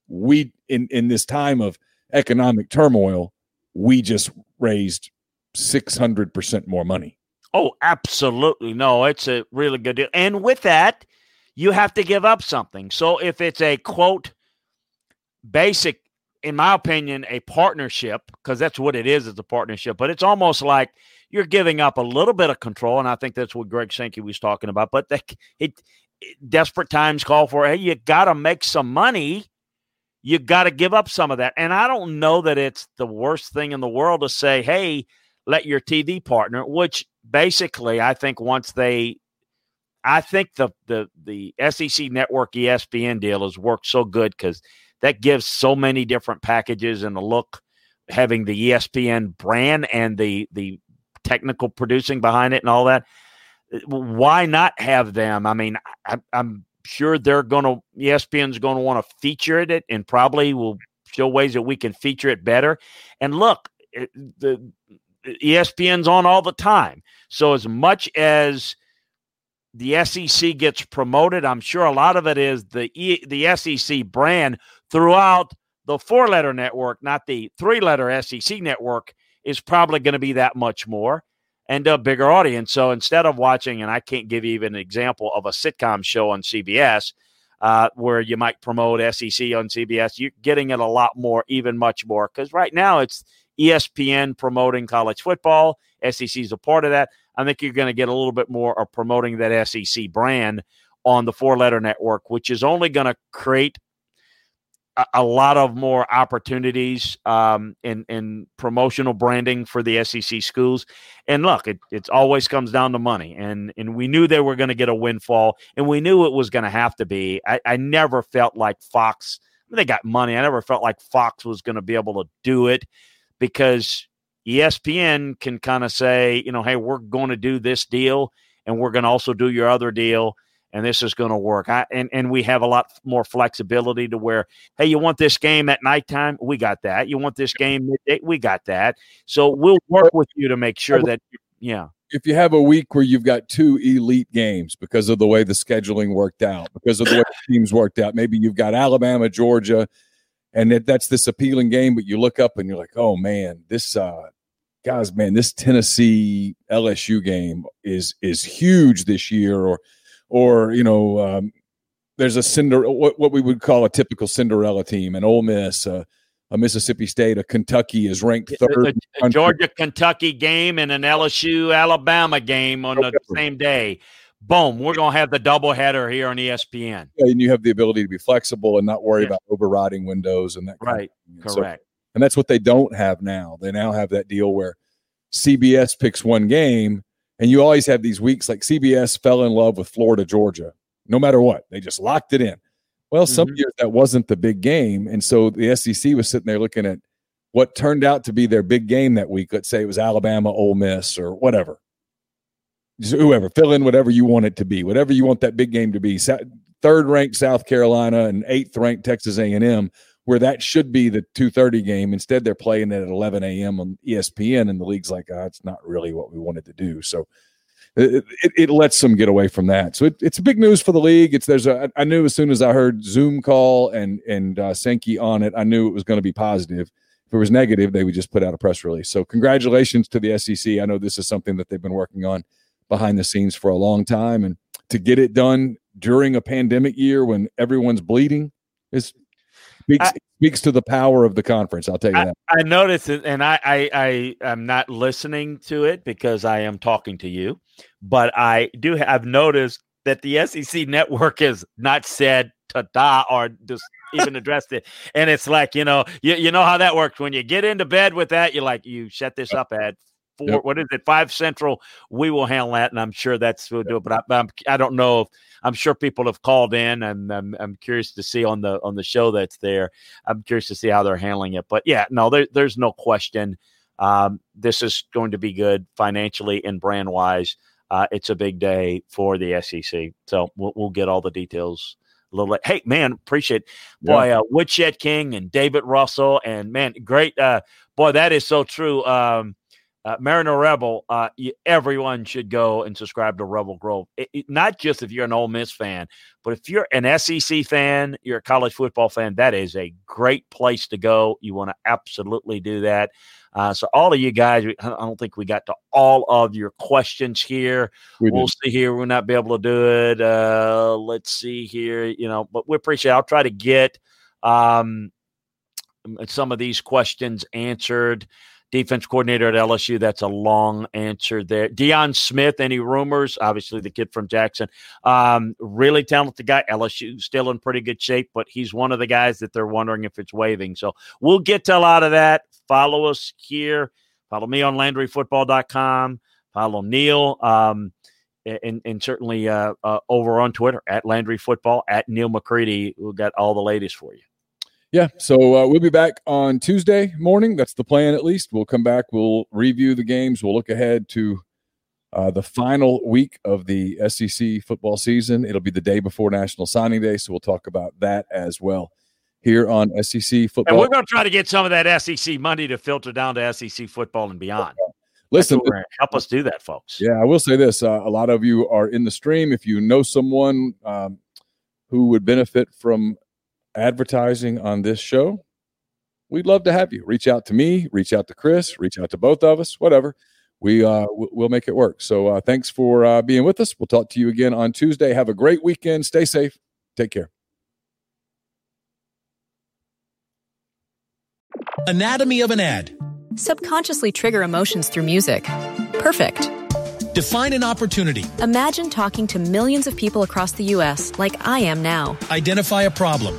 we in in this time of economic turmoil we just raised 600% more money. Oh, absolutely. No, it's a really good deal. And with that, you have to give up something. So if it's a quote, basic, in my opinion, a partnership, because that's what it is, it's a partnership, but it's almost like you're giving up a little bit of control. And I think that's what Greg Sankey was talking about. But [LAUGHS] it, it, desperate times call for, hey, you got to make some money. You got to give up some of that. And I don't know that it's the worst thing in the world to say, hey, let your TV partner, which basically I think once they I think the the the SEC network ESPN deal has worked so good because that gives so many different packages and a look having the ESPN brand and the the technical producing behind it and all that. Why not have them? I mean, I, am sure they're going to ESPN's going to want to feature it and probably will show ways that we can feature it better. And look, it, the ESPN's on all the time. So as much as the SEC gets promoted, I'm sure a lot of it is the e, the SEC brand throughout the four letter network, not the three letter SEC network, is probably going to be that much more and a bigger audience. So instead of watching, and I can't give you even an example of a sitcom show on CBS uh, where you might promote SEC on CBS, you're getting it a lot more, even much more, because right now it's ESPN promoting college football. SEC is a part of that. I think you're going to get a little bit more of promoting that SEC brand on the four letter network, which is only going to create a, a, lot of more opportunities um, in, in promotional branding for the SEC schools. And look, it it always comes down to money. And, and we knew they were going to get a windfall, and we knew it was going to have to be. I, I never felt like Fox, they got money. I never felt like Fox was going to be able to do it because ESPN can kind of say, you know, hey, we're going to do this deal and we're going to also do your other deal and this is going to work. I, and, and we have a lot more flexibility to where, hey, you want this game at nighttime? We got that. You want this game midday? We got that. So we'll work with you to make sure that, yeah. If you have a week where you've got two elite games because of the way the scheduling worked out, because of the way the teams worked out, maybe you've got Alabama, Georgia, and that's this appealing game. But you look up and you're like, oh man, this uh, guys, man, this Tennessee LSU game is is huge this year, or or you know, um, there's a cinder what what we would call a typical Cinderella team, an Ole Miss. Uh, a Mississippi State, a Kentucky is ranked third. A, a Georgia Kentucky game and an LSU Alabama game on the same day boom, we're going to have the doubleheader here on ESPN. Yeah, and you have the ability to be flexible and not worry about overriding windows and that. right. Correct. And that's what they don't have now. They now have that deal where CBS picks one game, and you always have these weeks like CBS fell in love with Florida, Georgia, no matter what. They just locked it in. Well, mm-hmm. some years that wasn't the big game. And so the SEC was sitting there looking at what turned out to be their big game that week. Let's say it was Alabama, Ole Miss, or whatever whoever fill in whatever you want it to be, whatever you want that big game to be. Third ranked South Carolina and eighth ranked Texas A&M, where that should be the two thirty game. Instead, they're playing it at eleven a.m. on ESPN, and the league's like, oh, it's not really what we wanted to do. So. It, it, it lets them get away from that, so it, it's big news for the league. It's there's a I knew as soon as I heard Zoom call and and uh, Sankey on it, I knew it was going to be positive if it was negative, they would just put out a press release. So congratulations to the SEC. I know this is something that they've been working on behind the scenes for a long time. And to get it done during a pandemic year when everyone's bleeding is speaks, I, speaks to the power of the conference. I'll tell you I, that. I noticed it, and I, I I am not listening to it because I am talking to you, but I do have noticed that the SEC network has not said ta-da or just even [LAUGHS] addressed it. And it's like, you know, you, you know how that works. When you get into bed with that, you're like, you shut this uh, up at four. Yep. What is it? Five Central. We will handle that, and I'm sure that's we'll do it. But I, I'm, I don't know if I'm sure people have called in, and I'm, I'm curious to see on the on the show that's there. I'm curious to see how they're handling it. But yeah, no, there, there's no question. Um, this is going to be good financially and brand wise. uh, it's a big day for the SEC. So we'll, we'll get all the details a little late. Hey, man, appreciate it. boy yeah. uh, Woodshed King and David Russell and man, great. Uh, boy, that is so true. Um, uh, Mariner Rebel, uh, you, everyone should go and subscribe to Rebel Grove. It, it, not just if you're an Ole Miss fan, but if you're an SEC fan, you're a college football fan, that is a great place to go. You want to absolutely do that. Uh, so, all of you guys, I don't think we got to all of your questions here. We will see here. We'll not be able to do it. Uh, let's see here, you know, but we appreciate it. I'll try to get um, some of these questions answered defense coordinator at LSU. That's a long answer there. Deion Smith, any rumors? Obviously, the kid from Jackson. Um, really talented guy. LSU still in pretty good shape, but he's one of the guys that they're wondering if it's waving. So we'll get to a lot of that. Follow us here. Follow me on LandryFootball.com. Follow Neil. Um, and, and certainly uh, uh, over on Twitter at Landry Football at Neil McCready. We've got all the latest for you yeah, so uh, we'll be back on Tuesday morning. That's the plan, at least. We'll come back. We'll review the games. We'll look ahead to uh, the final week of the SEC football season. It'll be the day before National Signing Day, so we'll talk about that as well here on SEC football. And we're going to try to get some of that SEC money to filter down to SEC football and beyond. Listen, help us do that, folks. Yeah, I will say this: uh, a lot of you are in the stream. If you know someone um, who would benefit from advertising on this show, we'd love to have you. Reach out to me, reach out to Chris, reach out to both of us, whatever. We uh, we'll make it work. So uh, thanks for uh, being with us. We'll talk to you again on Tuesday. Have a great weekend. Stay safe. Take care. Anatomy of an ad. Subconsciously trigger emotions through music. Perfect. Define an opportunity. Imagine talking to millions of people across the U.S. like I am now. Identify a problem